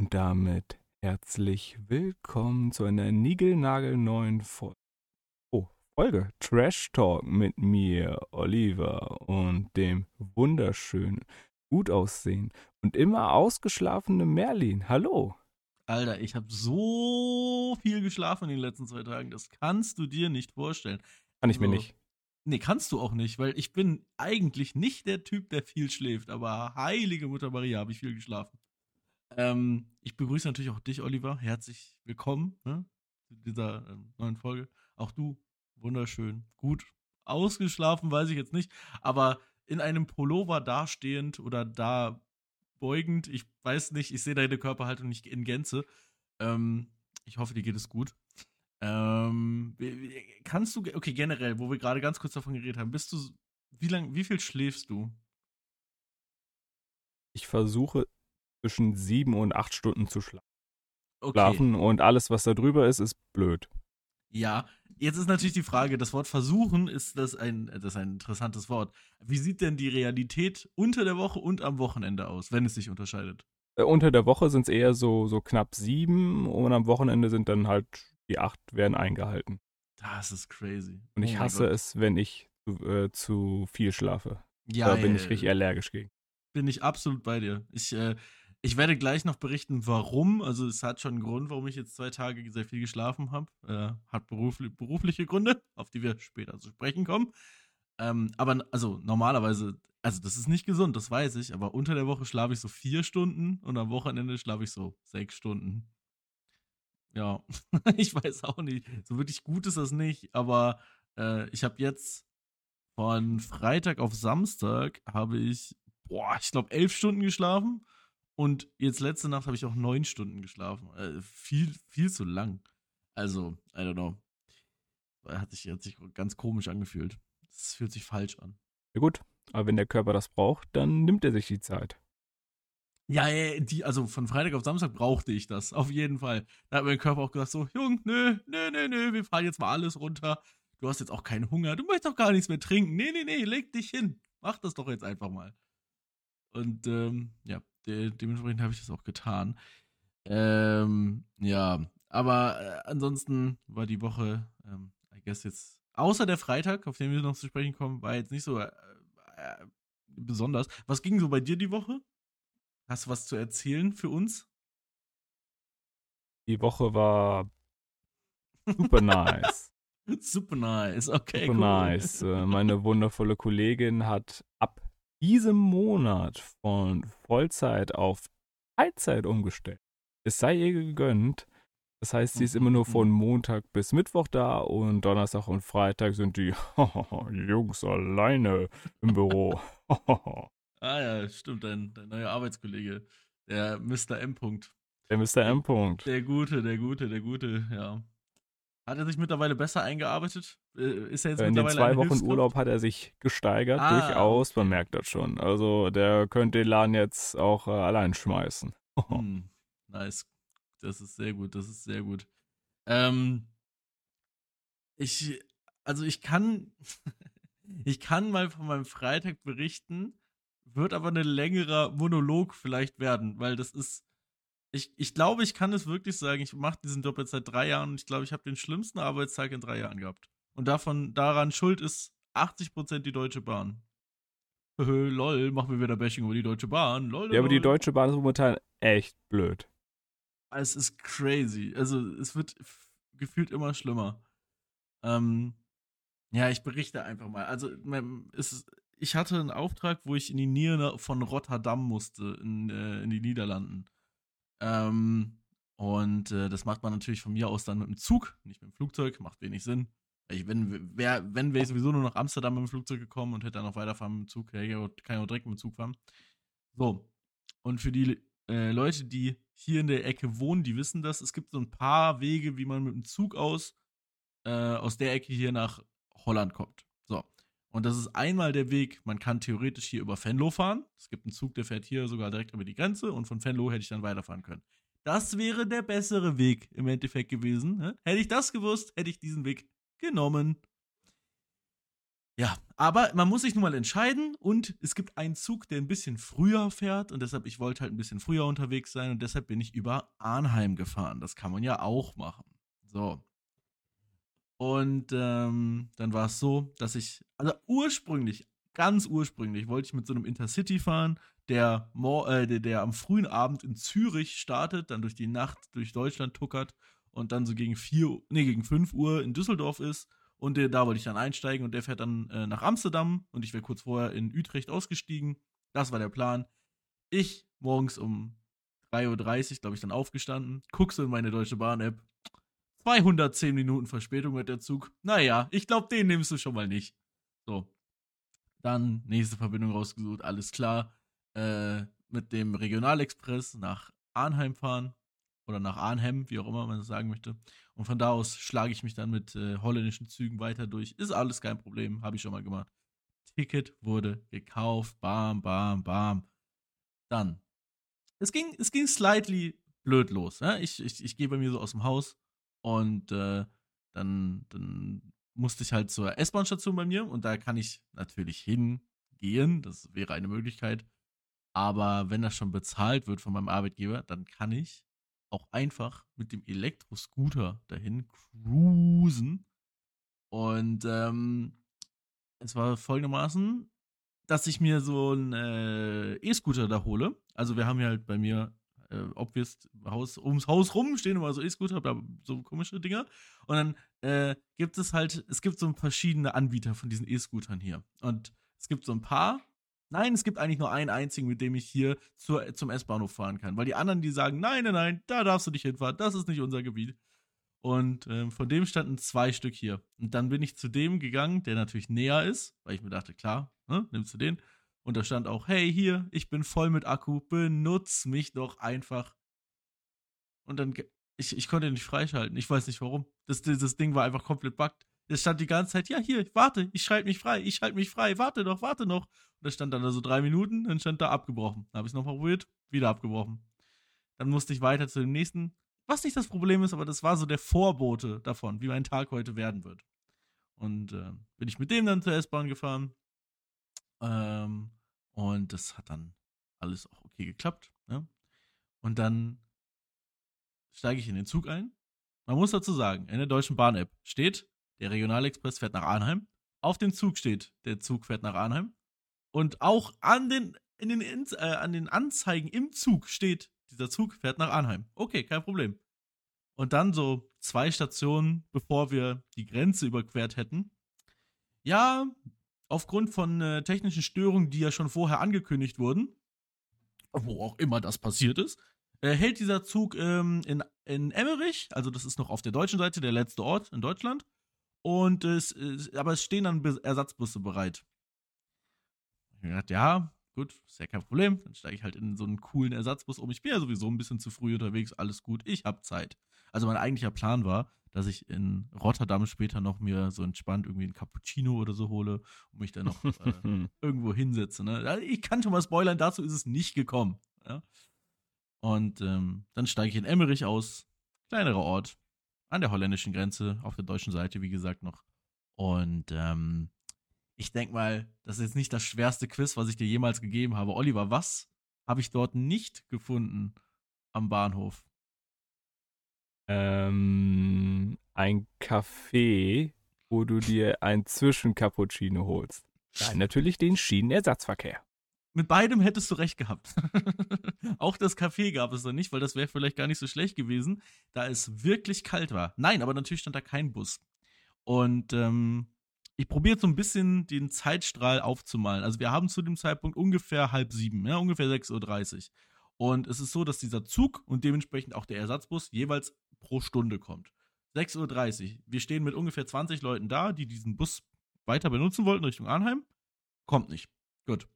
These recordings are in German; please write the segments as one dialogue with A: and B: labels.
A: Und damit herzlich willkommen zu einer niegelnagelneuen Folge. Oh, Folge Trash Talk mit mir, Oliver, und dem wunderschönen, gut aussehen und immer ausgeschlafenen Merlin. Hallo.
B: Alter, ich habe so viel geschlafen in den letzten zwei Tagen. Das kannst du dir nicht vorstellen.
A: Kann ich mir nicht.
B: Nee, kannst du auch nicht, weil ich bin eigentlich nicht der Typ, der viel schläft, aber heilige Mutter Maria, habe ich viel geschlafen. Ähm, ich begrüße natürlich auch dich, Oliver. Herzlich willkommen ne, zu dieser ähm, neuen Folge. Auch du, wunderschön. Gut ausgeschlafen, weiß ich jetzt nicht, aber in einem Pullover dastehend oder da beugend, ich weiß nicht, ich sehe deine Körperhaltung nicht in Gänze. Ähm, ich hoffe, dir geht es gut. Ähm, kannst du, okay, generell, wo wir gerade ganz kurz davon geredet haben, bist du, wie lang, wie viel schläfst du?
A: Ich versuche zwischen sieben und acht Stunden zu schlafen. Okay. Und alles, was da drüber ist, ist blöd.
B: Ja, jetzt ist natürlich die Frage, das Wort versuchen, ist das ein, das ist ein interessantes Wort. Wie sieht denn die Realität unter der Woche und am Wochenende aus, wenn es sich unterscheidet?
A: Äh, unter der Woche sind es eher so, so knapp sieben und am Wochenende sind dann halt die acht werden eingehalten.
B: Das ist crazy.
A: Und ich oh hasse es, wenn ich zu, äh, zu viel schlafe. Ja, da bin ich richtig allergisch gegen.
B: Bin ich absolut bei dir. Ich, äh, ich werde gleich noch berichten, warum. Also es hat schon einen Grund, warum ich jetzt zwei Tage sehr viel geschlafen habe. Äh, hat berufli berufliche Gründe, auf die wir später zu sprechen kommen. Ähm, aber also normalerweise, also das ist nicht gesund, das weiß ich. Aber unter der Woche schlafe ich so vier Stunden und am Wochenende schlafe ich so sechs Stunden. Ja, ich weiß auch nicht. So wirklich gut ist das nicht, aber äh, ich habe jetzt von Freitag auf Samstag habe ich, boah, ich glaube elf Stunden geschlafen und jetzt letzte Nacht habe ich auch neun Stunden geschlafen. Äh, viel, viel zu lang. Also, I don't know. Hat sich, hat sich ganz komisch angefühlt. Es fühlt sich falsch an.
A: Ja gut, aber wenn der Körper das braucht, dann nimmt er sich die Zeit.
B: Ja, die, also von Freitag auf Samstag brauchte ich das, auf jeden Fall. Da hat mein Körper auch gesagt: so, Jung, nö, nö, nö, nö, wir fahren jetzt mal alles runter. Du hast jetzt auch keinen Hunger, du möchtest auch gar nichts mehr trinken. Nee, nee, nee, leg dich hin. Mach das doch jetzt einfach mal. Und ähm, ja, de dementsprechend habe ich das auch getan. Ähm, ja, aber äh, ansonsten war die Woche, ähm, I guess jetzt, außer der Freitag, auf den wir noch zu sprechen kommen, war jetzt nicht so äh, äh, besonders. Was ging so bei dir die Woche? Hast du was zu erzählen für uns?
A: Die Woche war super nice.
B: super nice, okay.
A: Super cool. nice. Äh, meine wundervolle Kollegin hat ab diesem Monat von Vollzeit auf Teilzeit umgestellt. Es sei ihr gegönnt. Das heißt, sie ist immer nur von Montag bis Mittwoch da und Donnerstag und Freitag sind die Jungs alleine im Büro.
B: Ah ja, stimmt, dein, dein neuer Arbeitskollege, der Mr. M. -Punkt.
A: Der Mr. M. -Punkt.
B: Der Gute, der Gute, der Gute, ja. Hat er sich mittlerweile besser eingearbeitet?
A: Äh, ist er jetzt In mittlerweile den zwei Wochen? Urlaub hat er sich gesteigert, ah, durchaus, man merkt das schon. Also der könnte den Laden jetzt auch äh, allein schmeißen.
B: hm, nice. Das ist sehr gut, das ist sehr gut. Ähm, ich, also ich kann, ich kann mal von meinem Freitag berichten wird aber ein längerer Monolog vielleicht werden, weil das ist. Ich, ich glaube, ich kann es wirklich sagen, ich mache diesen Job jetzt seit drei Jahren und ich glaube, ich habe den schlimmsten Arbeitstag in drei Jahren gehabt. Und davon, daran schuld ist 80% die Deutsche Bahn. lol, machen wir wieder Bashing über die Deutsche Bahn. Lol,
A: ja, aber die Deutsche Bahn ist momentan echt blöd.
B: Es ist crazy. Also, es wird gefühlt immer schlimmer. Ähm, ja, ich berichte einfach mal. Also, es ich hatte einen Auftrag, wo ich in die Nähe von Rotterdam musste, in, äh, in die Niederlanden. Ähm, und äh, das macht man natürlich von mir aus dann mit dem Zug, nicht mit dem Flugzeug, macht wenig Sinn. Ich, wenn wär, wenn wäre ich sowieso nur nach Amsterdam mit dem Flugzeug gekommen und hätte dann noch weiterfahren mit dem Zug, ja, kann ich auch direkt mit dem Zug fahren. So. Und für die äh, Leute, die hier in der Ecke wohnen, die wissen das, es gibt so ein paar Wege, wie man mit dem Zug aus, äh, aus der Ecke hier nach Holland kommt. Und das ist einmal der Weg, man kann theoretisch hier über Venlo fahren. Es gibt einen Zug, der fährt hier sogar direkt über die Grenze und von Venlo hätte ich dann weiterfahren können. Das wäre der bessere Weg im Endeffekt gewesen. Ne? Hätte ich das gewusst, hätte ich diesen Weg genommen. Ja, aber man muss sich nun mal entscheiden und es gibt einen Zug, der ein bisschen früher fährt und deshalb, ich wollte halt ein bisschen früher unterwegs sein und deshalb bin ich über Arnheim gefahren. Das kann man ja auch machen. So. Und ähm, dann war es so, dass ich, also ursprünglich, ganz ursprünglich, wollte ich mit so einem Intercity fahren, der, äh, der, der am frühen Abend in Zürich startet, dann durch die Nacht durch Deutschland tuckert und dann so gegen 4, nee, gegen 5 Uhr in Düsseldorf ist. Und der, da wollte ich dann einsteigen und der fährt dann äh, nach Amsterdam und ich wäre kurz vorher in Utrecht ausgestiegen. Das war der Plan. Ich morgens um 3.30 Uhr, glaube ich, dann aufgestanden, guck so in meine Deutsche Bahn-App. 210 Minuten Verspätung mit der Zug. Naja, ich glaube, den nimmst du schon mal nicht. So. Dann nächste Verbindung rausgesucht, alles klar. Äh, mit dem Regionalexpress nach Arnheim fahren oder nach Arnhem, wie auch immer man das sagen möchte. Und von da aus schlage ich mich dann mit äh, holländischen Zügen weiter durch. Ist alles kein Problem, habe ich schon mal gemacht. Ticket wurde gekauft, bam, bam, bam. Dann. Es ging, es ging slightly blöd los. Ja? Ich, ich, ich gehe bei mir so aus dem Haus und äh, dann, dann musste ich halt zur S-Bahn-Station bei mir und da kann ich natürlich hingehen. Das wäre eine Möglichkeit. Aber wenn das schon bezahlt wird von meinem Arbeitgeber, dann kann ich auch einfach mit dem Elektroscooter dahin cruisen. Und ähm, es war folgendermaßen, dass ich mir so einen äh, E-Scooter da hole. Also wir haben ja halt bei mir, äh, obvious, Haus, ums Haus rum stehen immer so E-Scooter, so komische Dinger. Und dann äh, gibt es halt, es gibt so verschiedene Anbieter von diesen E-Scootern hier. Und es gibt so ein paar, Nein, es gibt eigentlich nur einen einzigen, mit dem ich hier zur, zum S-Bahnhof fahren kann. Weil die anderen, die sagen, nein, nein, nein, da darfst du nicht hinfahren, das ist nicht unser Gebiet. Und ähm, von dem standen zwei Stück hier. Und dann bin ich zu dem gegangen, der natürlich näher ist, weil ich mir dachte, klar, ne, nimmst du den. Und da stand auch, hey, hier, ich bin voll mit Akku, benutz mich doch einfach. Und dann, ich, ich konnte nicht freischalten. Ich weiß nicht warum. Das, dieses Ding war einfach komplett buggt. Es stand die ganze Zeit, ja, hier, warte, ich schalte mich frei, ich schalte mich frei, warte noch, warte noch. Und das stand dann da so drei Minuten, dann stand da abgebrochen. Dann habe ich es nochmal probiert, wieder abgebrochen. Dann musste ich weiter zu dem nächsten, was nicht das Problem ist, aber das war so der Vorbote davon, wie mein Tag heute werden wird. Und äh, bin ich mit dem dann zur S-Bahn gefahren. Ähm, und das hat dann alles auch okay geklappt. Ne? Und dann steige ich in den Zug ein. Man muss dazu sagen, in der Deutschen Bahn-App steht, der Regionalexpress fährt nach Arnheim. Auf dem Zug steht, der Zug fährt nach Arnheim. Und auch an den, in den, äh, an den Anzeigen im Zug steht, dieser Zug fährt nach Arnheim. Okay, kein Problem. Und dann so zwei Stationen, bevor wir die Grenze überquert hätten. Ja, aufgrund von äh, technischen Störungen, die ja schon vorher angekündigt wurden, wo auch immer das passiert ist, äh, hält dieser Zug ähm, in, in Emmerich, also das ist noch auf der deutschen Seite, der letzte Ort in Deutschland, und es, aber es stehen dann Ersatzbusse bereit. Ich habe gedacht, ja, gut, ist ja kein Problem. Dann steige ich halt in so einen coolen Ersatzbus um. Ich bin ja sowieso ein bisschen zu früh unterwegs, alles gut, ich habe Zeit. Also mein eigentlicher Plan war, dass ich in Rotterdam später noch mir so entspannt irgendwie ein Cappuccino oder so hole und mich dann noch äh, irgendwo hinsetze. Ne? Also ich kann schon mal spoilern, dazu ist es nicht gekommen. Ja? Und ähm, dann steige ich in Emmerich aus, kleinerer Ort, an der holländischen Grenze, auf der deutschen Seite, wie gesagt, noch. Und ähm, ich denke mal, das ist jetzt nicht das schwerste Quiz, was ich dir jemals gegeben habe. Oliver, was habe ich dort nicht gefunden am Bahnhof?
A: Ähm, ein Café, wo du dir ein Zwischencappuccino holst. Nein, natürlich den Schienenersatzverkehr.
B: Mit beidem hättest du recht gehabt. auch das Café gab es noch nicht, weil das wäre vielleicht gar nicht so schlecht gewesen, da es wirklich kalt war. Nein, aber natürlich stand da kein Bus. Und ähm, ich probiere so ein bisschen den Zeitstrahl aufzumalen. Also wir haben zu dem Zeitpunkt ungefähr halb sieben, ja, ungefähr 6.30 Uhr. Und es ist so, dass dieser Zug und dementsprechend auch der Ersatzbus jeweils pro Stunde kommt. 6.30 Uhr. Wir stehen mit ungefähr 20 Leuten da, die diesen Bus weiter benutzen wollten Richtung Arnheim. Kommt nicht. Gut.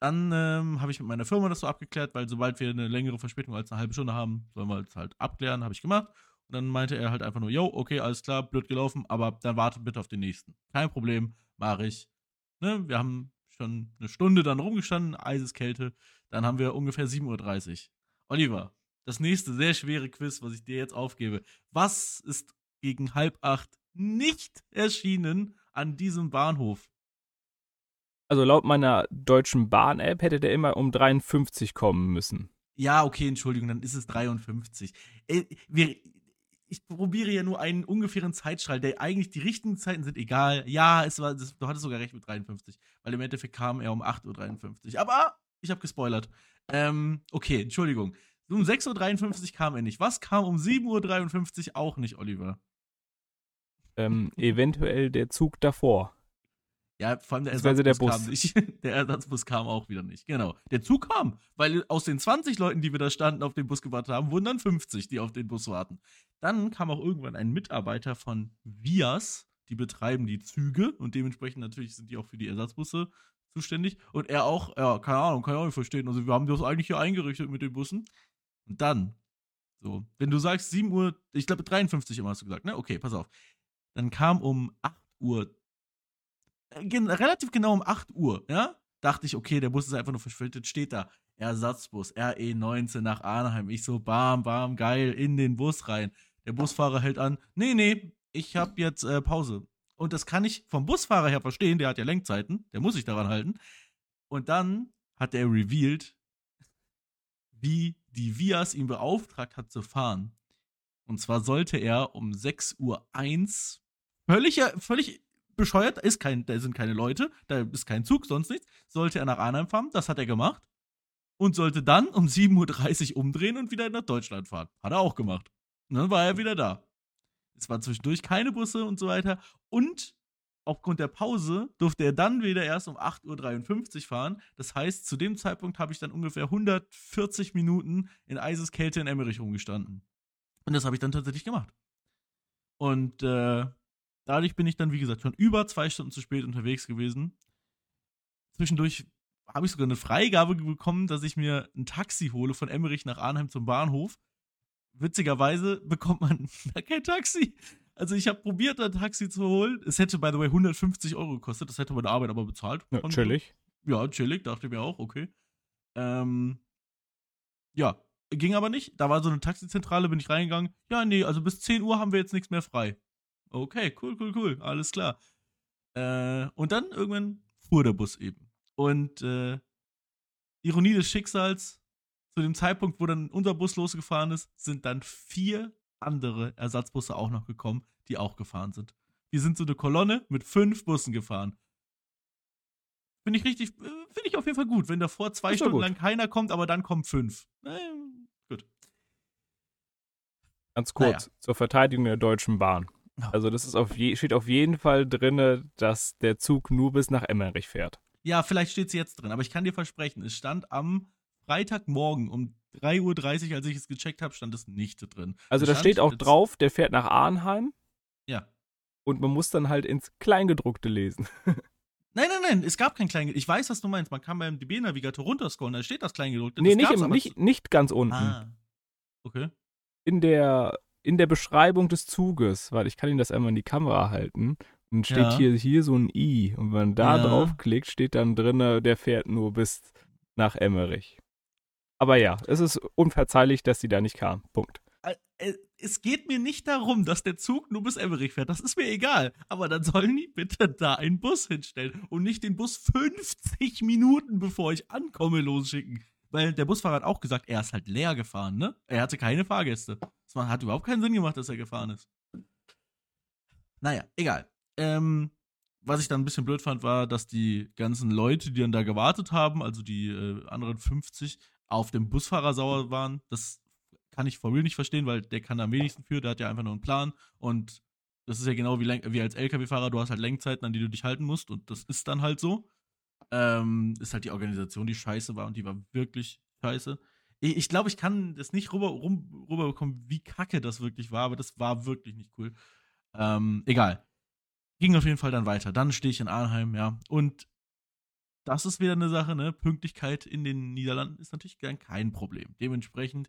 B: Dann ähm, habe ich mit meiner Firma das so abgeklärt, weil sobald wir eine längere Verspätung als eine halbe Stunde haben, sollen wir es halt abklären, habe ich gemacht. Und dann meinte er halt einfach nur, yo, okay, alles klar, blöd gelaufen, aber dann wartet bitte auf den nächsten. Kein Problem, mache ich. Ne? Wir haben schon eine Stunde dann rumgestanden, Eiseskälte. Dann haben wir ungefähr 7.30 Uhr. Oliver, das nächste sehr schwere Quiz, was ich dir jetzt aufgebe. Was ist gegen halb acht nicht erschienen an diesem Bahnhof?
A: Also laut meiner deutschen Bahn-App hätte der immer um 53 kommen müssen.
B: Ja, okay, Entschuldigung, dann ist es 53. Äh, wir, ich probiere ja nur einen ungefähren Zeitstrahl, der eigentlich die richtigen Zeiten sind egal. Ja, es war, das, du hattest sogar recht mit 53, weil im Endeffekt kam er um 8.53 Uhr. Aber ich habe gespoilert. Ähm, okay, Entschuldigung. Um 6.53 Uhr kam er nicht. Was kam um 7.53 Uhr auch nicht, Oliver?
A: Ähm, eventuell der Zug davor.
B: Ja, vor allem der Ersatzbus
A: der Bus.
B: kam nicht. Der Ersatzbus kam auch wieder nicht. Genau. Der Zug kam, weil aus den 20 Leuten, die wir da standen, auf den Bus gewartet haben, wurden dann 50, die auf den Bus warten. Dann kam auch irgendwann ein Mitarbeiter von Vias, die betreiben die Züge und dementsprechend natürlich sind die auch für die Ersatzbusse zuständig. Und er auch, ja, keine Ahnung, kann ich auch nicht verstehen. Also wir haben das eigentlich hier eingerichtet mit den Bussen. Und dann, so, wenn du sagst 7 Uhr, ich glaube 53 immer hast du gesagt, ne? Okay, pass auf. Dann kam um 8 Uhr gen relativ genau um 8 Uhr, ja, dachte ich, okay, der Bus ist einfach nur verschwittet, steht da. Ersatzbus, RE19 nach Arnheim. Ich so, bam, bam, geil, in den Bus rein. Der Busfahrer hält an, nee, nee, ich hab jetzt äh, Pause. Und das kann ich vom Busfahrer her verstehen, der hat ja Lenkzeiten, der muss sich daran halten. Und dann hat er revealed, wie die Vias ihn beauftragt hat zu fahren. Und zwar sollte er um 6.01 Uhr völlig, völlig bescheuert, ist kein, da sind keine Leute, da ist kein Zug, sonst nichts, sollte er nach Arnheim fahren, das hat er gemacht. Und sollte dann um 7.30 Uhr umdrehen und wieder nach Deutschland fahren. Hat er auch gemacht. Und dann war er wieder da. Es waren zwischendurch keine Busse und so weiter. Und aufgrund der Pause durfte er dann wieder erst um 8.53 Uhr fahren. Das heißt, zu dem Zeitpunkt habe ich dann ungefähr 140 Minuten in Eiseskälte in Emmerich rumgestanden. Und das habe ich dann tatsächlich gemacht. Und äh, dadurch bin ich dann, wie gesagt, schon über zwei Stunden zu spät unterwegs gewesen. Zwischendurch habe ich sogar eine Freigabe bekommen, dass ich mir ein Taxi hole von Emmerich nach Arnheim zum Bahnhof. Witzigerweise bekommt man kein Taxi. Also ich habe probiert, ein Taxi zu holen. Es hätte, by the way, 150 Euro gekostet. Das hätte meine Arbeit aber bezahlt.
A: Ja, chillig.
B: Ja, chillig, dachte ich mir auch, okay. Ähm, ja, ging aber nicht. Da war so eine Taxizentrale, bin ich reingegangen. Ja, nee, also bis 10 Uhr haben wir jetzt nichts mehr frei. Okay, cool, cool, cool, alles klar. Äh, und dann irgendwann fuhr der Bus eben. Und äh, Ironie des Schicksals, zu dem Zeitpunkt, wo dann unser Bus losgefahren ist, sind dann vier andere Ersatzbusse auch noch gekommen, die auch gefahren sind. Wir sind so eine Kolonne mit fünf Bussen gefahren. Finde ich richtig, äh, finde ich auf jeden Fall gut, wenn davor zwei Stunden
A: gut.
B: lang keiner kommt, aber dann kommen fünf. Ähm, gut.
A: Ganz kurz, zur Verteidigung der Deutschen Bahn. Also das ist auf je, steht auf jeden Fall drin, dass der Zug nur bis nach Emmerich fährt.
B: Ja, vielleicht steht es jetzt drin, aber ich kann dir versprechen, es stand am Freitagmorgen um 3.30 Uhr, als ich es gecheckt habe, stand es nicht drin.
A: Also da steht auch drauf, der fährt nach Arnheim
B: Ja.
A: und man muss dann halt ins Kleingedruckte lesen.
B: Nein, nein, nein, es gab kein Kleingedrucktes. Ich weiß, was du meinst. Man kann beim DB-Navigator runterscrollen, da steht das Kleingedruckte.
A: nee,
B: Das
A: nicht, im, nicht, nicht ganz unten.
B: Ah. Okay.
A: In, der, in der Beschreibung des Zuges, weil ich kann Ihnen das einmal in die Kamera halten. Und steht
B: Ja.
A: hier, hier so ein I. Und wenn man da
B: Ja.
A: draufklickt, steht dann drin, der fährt nur bis nach Emmerich. Aber ja, es ist unverzeihlich, dass sie da nicht kam. Punkt.
B: Äh, äh, Es geht mir nicht darum, dass der Zug nur bis Emmerich fährt. Das ist mir egal. Aber dann sollen die bitte da einen Bus hinstellen und nicht den Bus 50 Minuten bevor ich ankomme losschicken. Weil der Busfahrer hat auch gesagt, er ist halt leer gefahren, ne? Er hatte keine Fahrgäste. Das hat überhaupt keinen Sinn gemacht, dass er gefahren ist. Naja, egal. Ähm, was ich dann ein bisschen blöd fand, war, dass die ganzen Leute, die dann da gewartet haben, also die äh, anderen 50, auf dem Busfahrer sauer waren. Das kann ich for real nicht verstehen, weil der kann am wenigsten für, der hat ja einfach nur einen Plan und das ist ja genau wie, wie als LKW-Fahrer, du hast halt Lenkzeiten, an die du dich halten musst und das ist dann halt so. Ähm, ist halt die Organisation, die scheiße war und die war wirklich scheiße. Ich, ich glaube, ich kann das nicht rüber, rum, rüberbekommen, wie kacke das wirklich war, aber das war wirklich nicht cool. Ähm, egal. Ging auf jeden Fall dann weiter. Dann stehe ich in Arnheim, ja. Und das ist wieder eine Sache, ne? Pünktlichkeit in den Niederlanden ist natürlich dann kein Problem. Dementsprechend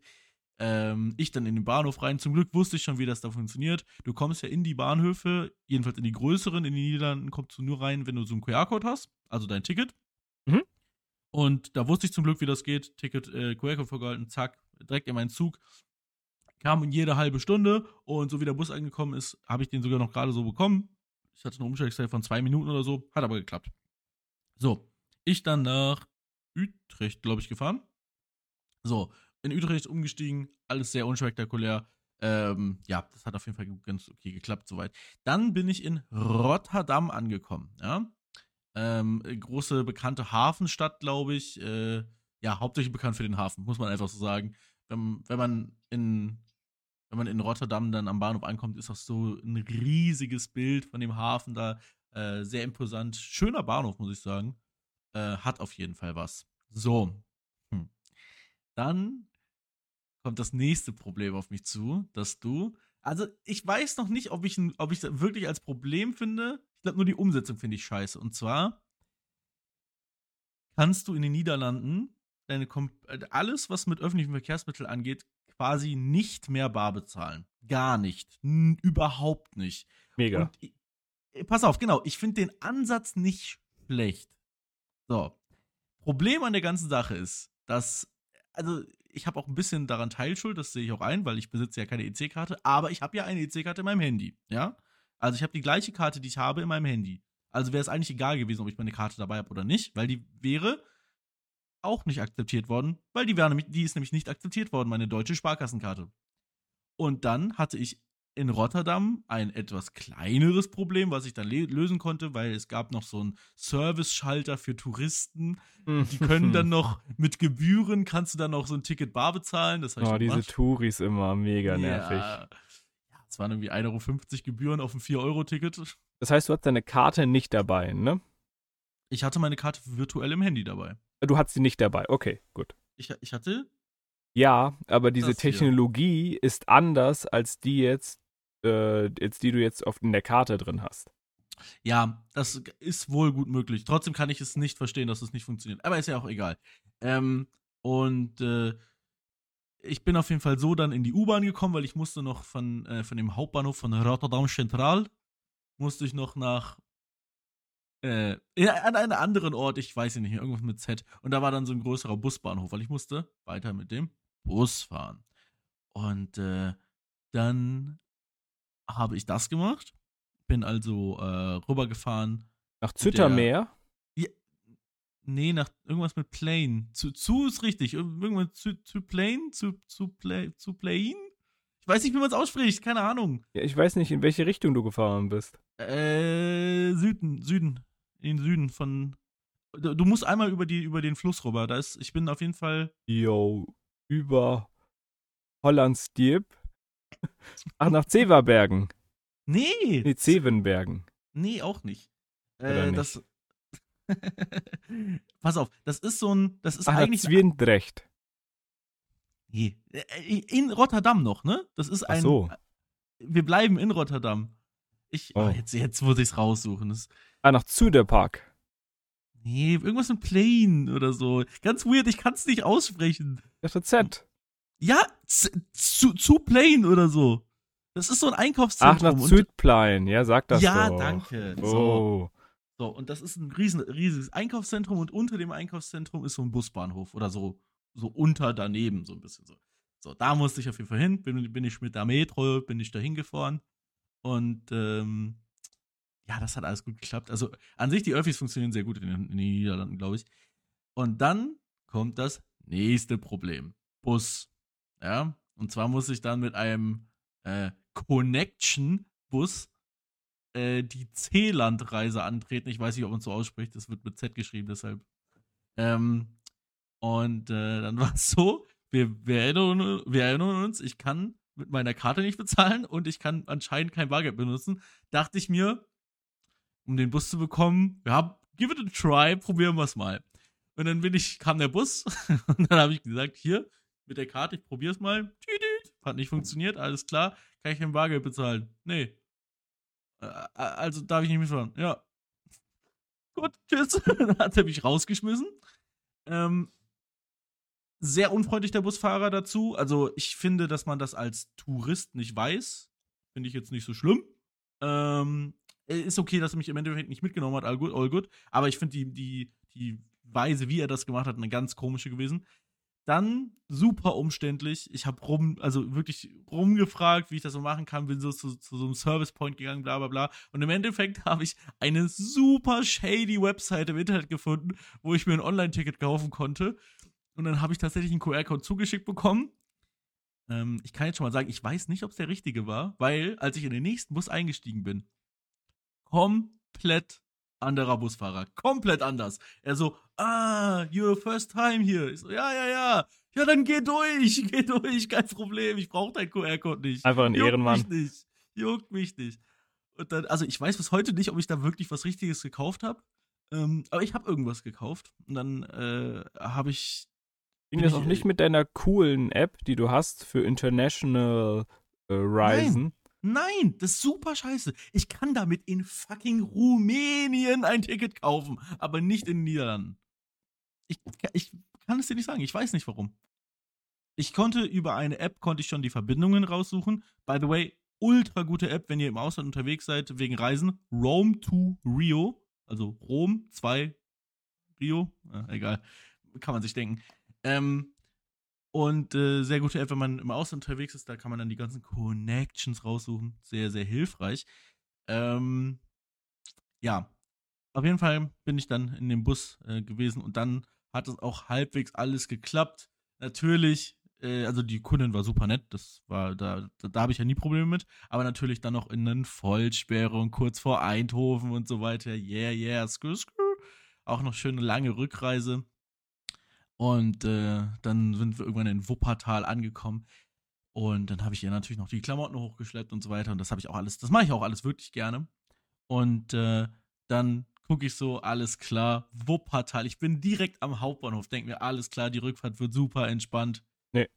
B: ähm, ich dann in den Bahnhof rein. Zum Glück wusste ich schon, wie das da funktioniert. Du kommst ja in die Bahnhöfe, jedenfalls in die größeren, in die Niederlanden kommst du nur rein, wenn du so einen QR-Code hast, also dein Ticket.
A: Mhm.
B: Und da wusste ich zum Glück, wie das geht. Ticket, äh, QR-Code vorgehalten, zack, direkt in meinen Zug. Kam in jede halbe Stunde und so wie der Bus angekommen ist, habe ich den sogar noch gerade so bekommen. Ich hatte eine Umsteigzeit von zwei Minuten oder so, hat aber geklappt. So, ich dann nach Utrecht, glaube ich, gefahren. So, in Utrecht umgestiegen, alles sehr unspektakulär. Ähm, ja, das hat auf jeden Fall ganz okay geklappt soweit. Dann bin ich in Rotterdam angekommen, ja. Ähm, große bekannte Hafenstadt, glaube ich. Äh, ja, hauptsächlich bekannt für den Hafen, muss man einfach so sagen. Wenn, wenn man in wenn man in Rotterdam dann am Bahnhof ankommt, ist das so ein riesiges Bild von dem Hafen da. Äh, sehr imposant. Schöner Bahnhof, muss ich sagen. Äh, hat auf jeden Fall was. So. Hm. Dann kommt das nächste Problem auf mich zu, dass du. Also, ich weiß noch nicht, ob ich, ob ich das wirklich als Problem finde. Ich glaube, nur die Umsetzung finde ich scheiße. Und zwar kannst du in den Niederlanden deine, alles, was mit öffentlichen Verkehrsmitteln angeht, quasi nicht mehr bar bezahlen. Gar nicht. N überhaupt nicht.
A: Mega. Und,
B: äh, pass auf, genau. Ich finde den Ansatz nicht schlecht. So. Problem an der ganzen Sache ist, dass, also ich habe auch ein bisschen daran Teilschuld, das sehe ich auch ein, weil ich besitze ja keine EC-Karte, aber ich habe ja eine EC-Karte in meinem Handy, ja? Also ich habe die gleiche Karte, die ich habe in meinem Handy. Also wäre es eigentlich egal gewesen, ob ich meine Karte dabei habe oder nicht, weil die wäre auch nicht akzeptiert worden, weil die, wäre die ist nämlich nicht akzeptiert worden, meine deutsche Sparkassenkarte. Und dann hatte ich in Rotterdam ein etwas kleineres Problem, was ich dann lösen konnte, weil es gab noch so einen Service-Schalter für Touristen. Die können dann noch mit Gebühren, kannst du dann noch so ein Ticket bar bezahlen. Das
A: oh, diese Touris immer mega nervig.
B: Ja, es waren irgendwie 1,50 Euro Gebühren auf ein 4-Euro-Ticket.
A: Das heißt, du hast deine Karte nicht dabei, ne?
B: Ich hatte meine Karte virtuell im Handy dabei.
A: Du hattest sie nicht dabei, okay, gut.
B: Ich, ich hatte?
A: Ja, aber diese Technologie hier. ist anders als die jetzt, äh, jetzt, die du jetzt auf, in der Karte drin hast.
B: Ja, das ist wohl gut möglich. Trotzdem kann ich es nicht verstehen, dass es nicht funktioniert. Aber ist ja auch egal. Ähm, und äh, ich bin auf jeden Fall so dann in die U-Bahn gekommen, weil ich musste noch von, äh, von dem Hauptbahnhof von Rotterdam Central, musste ich noch nach äh, an einen anderen Ort, ich weiß nicht, irgendwas mit Z. Und da war dann so ein größerer Busbahnhof, weil ich musste weiter mit dem Bus fahren. Und äh, dann habe ich das gemacht, bin also äh, rübergefahren.
A: Nach Züttermeer?
B: Ja, nee, nach irgendwas mit Plane. Zu, zu ist richtig. Irgendwas zu, zu Plane? Zu, zu, play, zu Plane? Ich weiß nicht, wie man es ausspricht, keine Ahnung.
A: Ja, ich weiß nicht, in welche Richtung du gefahren bist.
B: Äh, Süden, Süden in den Süden von. Du musst einmal über, die, über den Fluss rüber. Da ist, ich bin auf jeden Fall.
A: Yo, über Hollands Dieb. Ach, nach Zeverbergen.
B: Nee.
A: Nee, Zevenbergen.
B: Nee, auch nicht. Äh, nicht? Das. Pass auf, das ist so ein. Das ist
A: Ach,
B: eigentlich.
A: Zwirndrecht.
B: Nee. Äh, in Rotterdam noch, ne? Das ist ein.
A: Ach so.
B: Wir bleiben in Rotterdam. Ich, oh. oh jetzt, jetzt muss ich es raussuchen. Das,
A: Ah, nach Zuderpark.
B: Nee, irgendwas mit Plane oder so. Ganz weird, ich kann es nicht aussprechen.
A: Das ist Z.
B: Ja, zu, zu Plane oder so. Das ist so ein Einkaufszentrum.
A: Ach, nach Südplein, ja, sag das
B: Ja,
A: doch.
B: danke.
A: Oh.
B: So. so, und das ist ein riesen, riesiges Einkaufszentrum und unter dem Einkaufszentrum ist so ein Busbahnhof oder so, so unter daneben, so ein bisschen so. So, da musste ich auf jeden Fall hin, bin, bin ich mit der Metro, bin ich da hingefahren und ähm, ja, das hat alles gut geklappt. Also an sich, die Öffis funktionieren sehr gut in, in den Niederlanden, glaube ich. Und dann kommt das nächste Problem. Bus. Ja, und zwar muss ich dann mit einem äh, Connection-Bus äh, die C-Land-Reise antreten. Ich weiß nicht, ob man so ausspricht. Das wird mit Z geschrieben, deshalb. Ähm, und äh, dann war es so, wir, wir, erinnern, wir erinnern uns, ich kann mit meiner Karte nicht bezahlen und ich kann anscheinend kein Bargeld benutzen. Dachte ich mir, um den Bus zu bekommen. Ja, give it a try, probieren wir es mal. Und dann bin ich, kam der Bus und dann habe ich gesagt, hier, mit der Karte, ich probiere es mal. Hat nicht funktioniert, alles klar. Kann ich kein Bargeld bezahlen? Nee. Also darf ich nicht mitfahren. Ja. Gut, tschüss. dann hat er mich rausgeschmissen. Ähm, sehr unfreundlich der Busfahrer dazu. Also ich finde, dass man das als Tourist nicht weiß. Finde ich jetzt nicht so schlimm. Ähm, äh, ist okay, dass er mich im Endeffekt nicht mitgenommen hat, all good, all good. Aber ich finde die, die, die Weise, wie er das gemacht hat, eine ganz komische gewesen. Dann super umständlich. Ich habe rum, also wirklich rumgefragt, wie ich das so machen kann, bin so zu, zu so einem Service Point gegangen, bla bla bla. Und im Endeffekt habe ich eine super shady Website im Internet gefunden, wo ich mir ein Online-Ticket kaufen konnte. Und dann habe ich tatsächlich einen QR-Code zugeschickt bekommen. Ähm, ich kann jetzt schon mal sagen, ich weiß nicht, ob es der richtige war, weil als ich in den nächsten Bus eingestiegen bin, komplett anderer Busfahrer. Komplett anders. Er so, ah, you're first time here. Ich so, ja, ja, ja. Ja, dann geh durch, geh durch, kein Problem. Ich brauche deinen QR-Code nicht.
A: Einfach ein
B: Juckt
A: Ehrenmann.
B: Mich nicht. Juckt mich nicht. Und dann, also ich weiß bis heute nicht, ob ich da wirklich was Richtiges gekauft habe. Ähm, aber ich habe irgendwas gekauft. Und dann äh, habe ich.
A: Ging das auch
B: äh,
A: nicht mit deiner coolen App, die du hast für International äh, Reisen?
B: Nein, das ist super scheiße. Ich kann damit in fucking Rumänien ein Ticket kaufen, aber nicht in den Niederlanden. Ich, ich kann es dir nicht sagen. Ich weiß nicht warum. Ich konnte über eine App konnte ich schon die Verbindungen raussuchen. By the way, ultra gute App, wenn ihr im Ausland unterwegs seid wegen Reisen. Rome to Rio, also Rom 2 Rio, äh, egal, kann man sich denken. Ähm, und äh, sehr gute App, wenn man im Ausland unterwegs ist, da kann man dann die ganzen Connections raussuchen. Sehr, sehr hilfreich. Ähm, ja, auf jeden Fall bin ich dann in dem Bus äh, gewesen und dann hat es auch halbwegs alles geklappt. Natürlich, äh, also die Kundin war super nett, das war, da, da, da habe ich ja nie Probleme mit, aber natürlich dann noch in einen Vollsperrung kurz vor Eindhoven und so weiter. Yeah, yeah, skrr, skrr. Auch noch schöne lange Rückreise. Und äh, dann sind wir irgendwann in Wuppertal angekommen. Und dann habe ich ihr natürlich noch die Klamotten hochgeschleppt und so weiter. Und das habe ich auch alles, das mache ich auch alles wirklich gerne. Und äh, dann gucke ich so, alles klar, Wuppertal. Ich bin direkt am Hauptbahnhof, denke mir, alles klar, die Rückfahrt wird super entspannt.
A: Nee.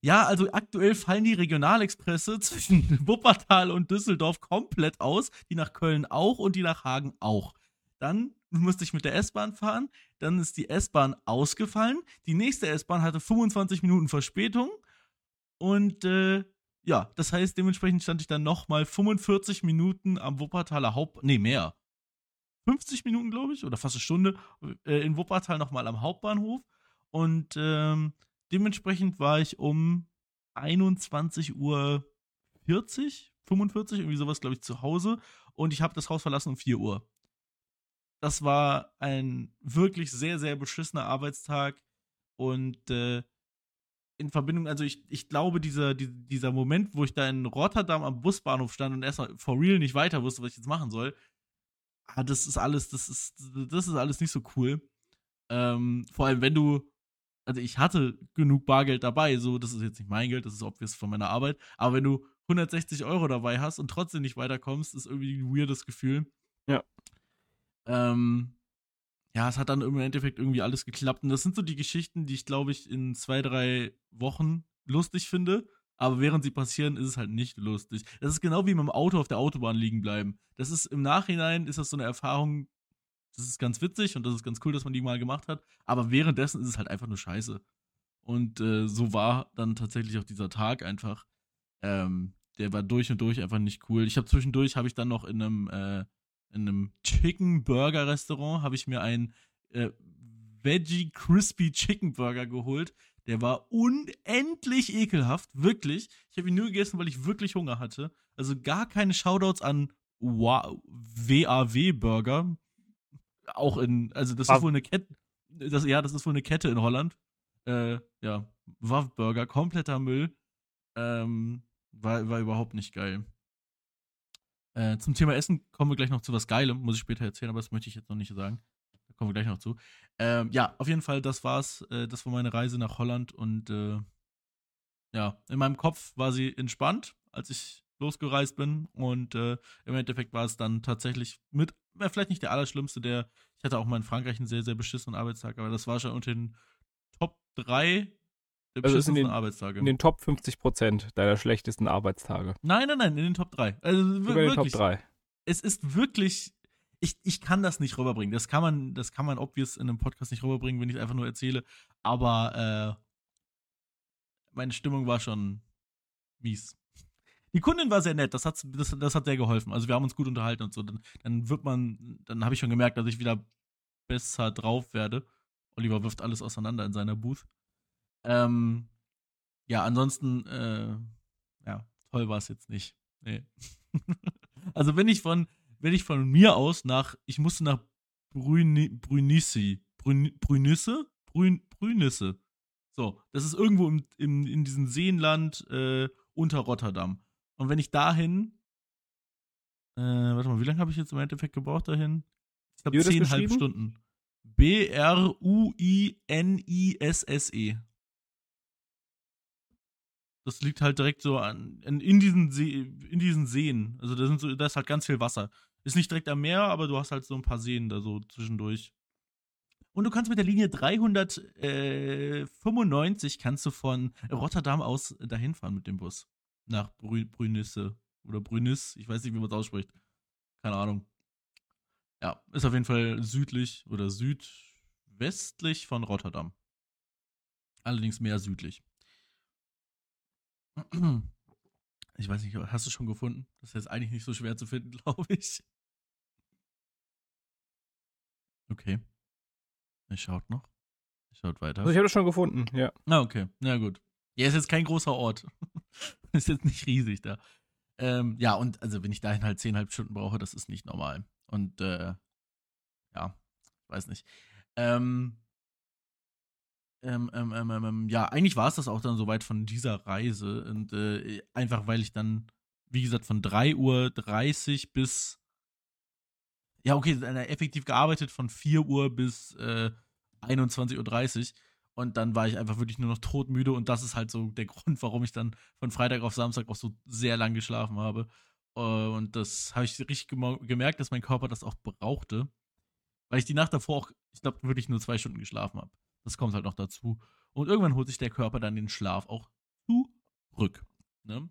B: Ja, also aktuell fallen die Regionalexpresse zwischen Wuppertal und Düsseldorf komplett aus, die nach Köln auch und die nach Hagen auch. Dann musste ich mit der S-Bahn fahren, dann ist die S-Bahn ausgefallen, die nächste S-Bahn hatte 25 Minuten Verspätung und äh, ja, das heißt, dementsprechend stand ich dann nochmal 45 Minuten am Wuppertaler Haupt... Nee, mehr. 50 Minuten, glaube ich, oder fast eine Stunde äh, in Wuppertal nochmal am Hauptbahnhof. Und ähm, dementsprechend war ich um 21 Uhr 40, 45, irgendwie sowas, glaube ich, zu Hause. Und ich habe das Haus verlassen um 4 Uhr. Das war ein wirklich sehr, sehr beschissener Arbeitstag. Und äh, in Verbindung, also ich, ich glaube, dieser, die, dieser Moment, wo ich da in Rotterdam am Busbahnhof stand und erstmal for real nicht weiter wusste, was ich jetzt machen soll, ah, das ist alles, das ist, das ist alles nicht so cool. Ähm, vor allem, wenn du, also ich hatte genug Bargeld dabei, so, das ist jetzt nicht mein Geld, das ist obvious von meiner Arbeit, aber wenn du 160 Euro dabei hast und trotzdem nicht weiterkommst, ist irgendwie ein weirdes Gefühl.
A: Ja.
B: Ähm, ja, es hat dann im Endeffekt irgendwie alles geklappt. Und das sind so die Geschichten, die ich, glaube ich, in zwei, drei Wochen lustig finde. Aber während sie passieren, ist es halt nicht lustig. Das ist genau wie mit dem Auto auf der Autobahn liegen bleiben. Das ist im Nachhinein, ist das so eine Erfahrung, das ist ganz witzig und das ist ganz cool, dass man die mal gemacht hat. Aber währenddessen ist es halt einfach nur scheiße. Und äh, so war dann tatsächlich auch dieser Tag einfach. Ähm, der war durch und durch einfach nicht cool. Ich habe zwischendurch, habe ich dann noch in einem, äh, in einem Chicken Burger Restaurant, habe ich mir einen äh, Veggie Crispy Chicken Burger geholt. Der war unendlich ekelhaft, wirklich. Ich habe ihn nur gegessen, weil ich wirklich Hunger hatte. Also gar keine Shoutouts an WAW Burger. Auch in, also das ist wohl eine Kette, das, ja, das ist wohl eine Kette in Holland. Äh, ja, WAW Burger, kompletter Müll. Ähm, war, war überhaupt nicht geil. Äh, zum Thema Essen kommen wir gleich noch zu was Geilem, muss ich später erzählen, aber das möchte ich jetzt noch nicht sagen. Da kommen wir gleich noch zu. Ähm, ja, auf jeden Fall, das war's. Äh, das war meine Reise nach Holland und äh, ja, in meinem Kopf war sie entspannt, als ich losgereist bin und äh, im Endeffekt war es dann tatsächlich mit, vielleicht nicht der allerschlimmste, der, ich hatte auch mal in Frankreich einen sehr, sehr beschissenen Arbeitstag, aber das war schon unter den Top 3 der
A: Also in den-
B: Arbeitstage.
A: In den Top 50% deiner schlechtesten Arbeitstage.
B: nein, nein, nein, in den Top 3. Also
A: Sogar in den Top
B: wirklich.
A: 3.
B: es ist wirklich. Ich, ich kann das nicht rüberbringen. Das kann man, das kann man obvious in einem Podcast nicht rüberbringen, wenn ich es einfach nur erzähle. Aber äh, meine Stimmung war schon mies. Die Kundin war sehr nett, das hat, das, das hat sehr geholfen. Also wir haben uns gut unterhalten und so. Dann, dann wird man, dann habe ich schon gemerkt, dass ich wieder besser drauf werde. Oliver wirft alles auseinander in seiner Booth. Ähm, ja, ansonsten, äh, ja, toll war es jetzt nicht. Nee. also wenn ich von, wenn ich von mir aus nach, ich musste nach Brüni, Brünisse, Brün, Brünisse? Brün, Brünisse. So, das ist irgendwo im, im, in diesem Seenland äh, unter Rotterdam. Und wenn ich dahin, äh, warte mal, wie lange habe ich jetzt im Endeffekt gebraucht dahin? Ich habe zehnhalb Stunden. B-R-U-I-N-I-S-S-E. Das liegt halt direkt so an, in, diesen See, in diesen Seen. Also da, sind so, da ist halt ganz viel Wasser. Ist nicht direkt am Meer, aber du hast halt so ein paar Seen da so zwischendurch. Und du kannst mit der Linie 395 kannst du von Rotterdam aus dahin fahren mit dem Bus. Nach Brü Brünisse. Oder Brünis, ich weiß nicht, wie man es ausspricht. Keine Ahnung. Ja, ist auf jeden Fall südlich oder südwestlich von Rotterdam. Allerdings mehr südlich. Ich weiß nicht, hast du schon gefunden? Das ist jetzt eigentlich nicht so schwer zu finden, glaube ich. Okay. Er schaut noch. Er schaut weiter.
A: Also ich habe das schon gefunden, ja.
B: Ah, okay. Na gut. Ja, ist jetzt kein großer Ort. ist jetzt nicht riesig da. Ähm, ja, und also wenn ich dahin halt zehnhalb Stunden brauche, das ist nicht normal. Und äh, ja, weiß nicht. Ähm, ähm, ähm, ähm, ähm ja, eigentlich war es das auch dann soweit von dieser Reise. Und äh, einfach weil ich dann, wie gesagt, von 3.30 Uhr bis ja, okay, effektiv gearbeitet von 4 Uhr bis äh, 21.30 Uhr. Und dann war ich einfach wirklich nur noch todmüde. Und das ist halt so der Grund, warum ich dann von Freitag auf Samstag auch so sehr lang geschlafen habe. Äh, und das habe ich richtig gemerkt, dass mein Körper das auch brauchte. Weil ich die Nacht davor auch, ich glaube, wirklich nur zwei Stunden geschlafen habe. Das kommt halt noch dazu. Und irgendwann holt sich der Körper dann den Schlaf auch zurück. Ne?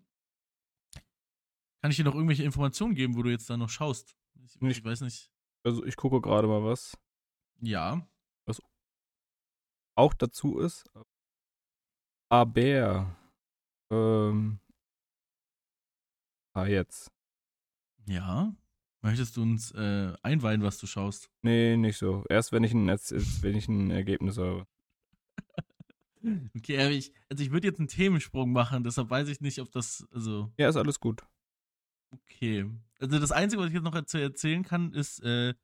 B: Kann ich dir noch irgendwelche Informationen geben, wo du jetzt dann noch schaust? Ich, ich, ich weiß nicht.
A: Also ich gucke gerade mal was.
B: Ja.
A: Was auch dazu ist. Aber ähm, Ah, jetzt.
B: Ja. Möchtest du uns äh, einweihen, was du schaust?
A: Nee, nicht so. Erst wenn ich ein, wenn ich ein Ergebnis habe.
B: okay, ich, also ich würde jetzt einen Themensprung machen, deshalb weiß ich nicht, ob das, also.
A: Ja, ist alles gut.
B: Okay. Also das Einzige, was ich jetzt noch erzählen kann, ist äh,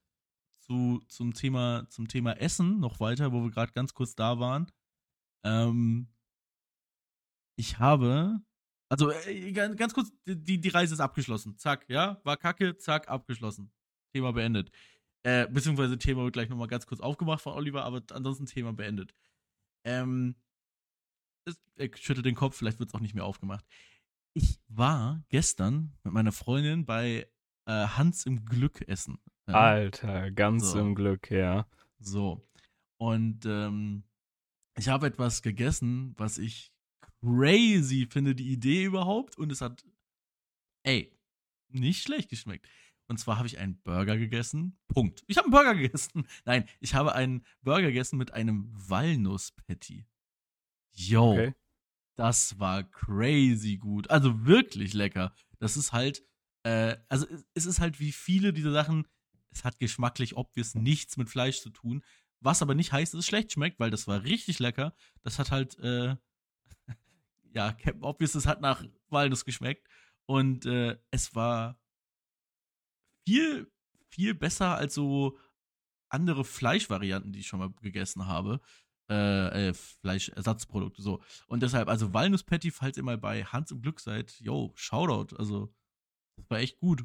B: zu, zum, Thema, zum Thema Essen noch weiter, wo wir gerade ganz kurz da waren. Ähm, ich habe also äh, ganz kurz, die, die Reise ist abgeschlossen. Zack, ja, war kacke, zack, abgeschlossen. Thema beendet. Äh, beziehungsweise Thema wird gleich nochmal ganz kurz aufgemacht von Oliver, aber ansonsten Thema beendet. Ähm, es, er schüttelt den Kopf, vielleicht wird es auch nicht mehr aufgemacht. Ich war gestern mit meiner Freundin bei äh, Hans im Glück essen.
A: Ja? Alter, ganz so. im Glück, ja.
B: So. Und ähm, ich habe etwas gegessen, was ich crazy finde, die Idee überhaupt. Und es hat, ey, nicht schlecht geschmeckt. Und zwar habe ich einen Burger gegessen. Punkt. Ich habe einen Burger gegessen. Nein, ich habe einen Burger gegessen mit einem Walnuss-Patty. Yo. Okay. Das war crazy gut. Also wirklich lecker. Das ist halt, äh, also es ist halt wie viele dieser Sachen, es hat geschmacklich obvious nichts mit Fleisch zu tun. Was aber nicht heißt, dass es schlecht schmeckt, weil das war richtig lecker. Das hat halt, äh, ja, Captain Obvious, es hat nach Walnuss geschmeckt. Und äh, es war viel, viel besser als so andere Fleischvarianten, die ich schon mal gegessen habe. Äh, äh, Fleischersatzprodukte, so. Und deshalb, also Walnuss-Patty, falls ihr mal bei Hans im Glück seid, yo, Shoutout. Also, das war echt gut.